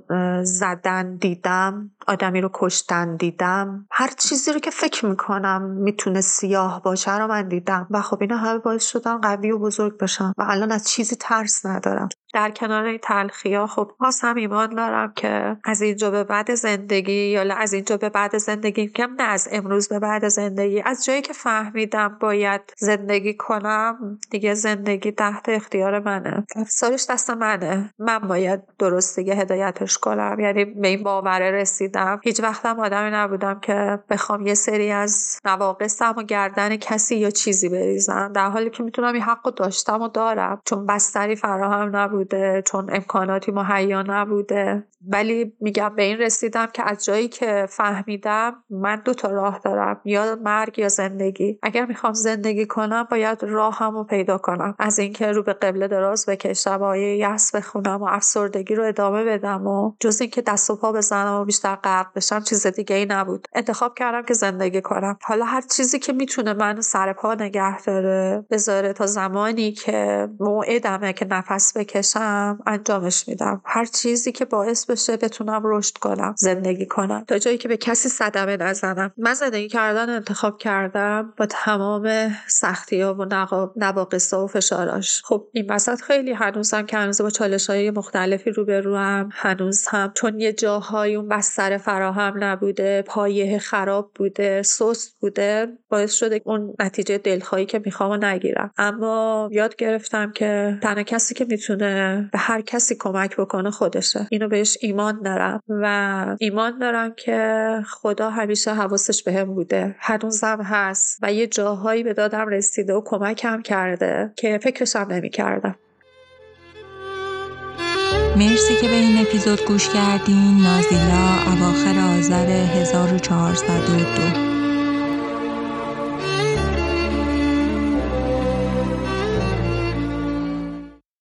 زدن دیدم آدمی رو کشتن دیدم. هر چیزی رو که فکر می‌کنم می‌تونه سیاه باشه رو من دیدم. و خب اینا همه باعث شدن قوی و بزرگ بشم. و الان از چیزی ترس ندارم. در کنار این تلخی ها خب باز هم ایمان دارم که از اینجا به بعد زندگی یا از اینجا به بعد زندگی کم نه از امروز به بعد زندگی. از جایی که فهمیدم باید زندگی کنم دیگه زندگی تحت اختیار منه. افسارش دست منه. من باید درست دیگه هدایتش کنم. یعنی به این باوره رسیدم. هیچ وقتم آدمی نبودم که بخوام یه سری از نواقصم و گردن کسی یا چیزی بریزم. در حالی که می‌تونم این حق داشتم و دارم. چون بستری فراهم نبود. چون امکاناتی مهیا نبوده. ولی میگم به این رسیدم که از جایی که فهمیدم من دو تا راه دارم یا مرگ یا زندگی. اگر می‌خوام زندگی کنم باید راهمو پیدا کنم. از اینکه رو به قبله دراز بکشم و یس بخونم و افسردگی رو ادامه بدم و جز اینکه دست و پا بزنم و بیشتر غرق بشم چیز دیگه ای نبود. انتخاب کردم که زندگی کنم. حالا هر چیزی که می‌تونه منو سر پا نگه داره بذاره تا زمانی که موعدمه که نفس بکشم باشم انجامش میدم. هر چیزی که باعث بشه بتونم رشد کنم زندگی کنم. تا جایی که به کسی صدمه نزنم. من زندگی کردن انتخاب کردم با تمام سختی ها و نواقص و فشاراش خب این وسط خیلی هنوزم که هنوز با چالش های مختلفی روبرو هم هنوز هم چون یه جاهای اون بستر فراهم نبوده پایه خراب بوده سست بوده باعث شده اون نتیجه دلخواهی که می‌خوام نگیرم. اما یاد گرفتم که تنها کسی که می‌تونه به هر کسی کمک بکنه خودشه. اینو بهش ایمان دارم. و ایمان دارم که خدا همیشه حواسش بهم بوده. هنوزم هست و یه جاهایی به دادم رسیده و کمکم کرده که فکرشم نمی‌کردم. مرسی که به این اپیزود گوش کردین. نازیلا اواخر آذر 1402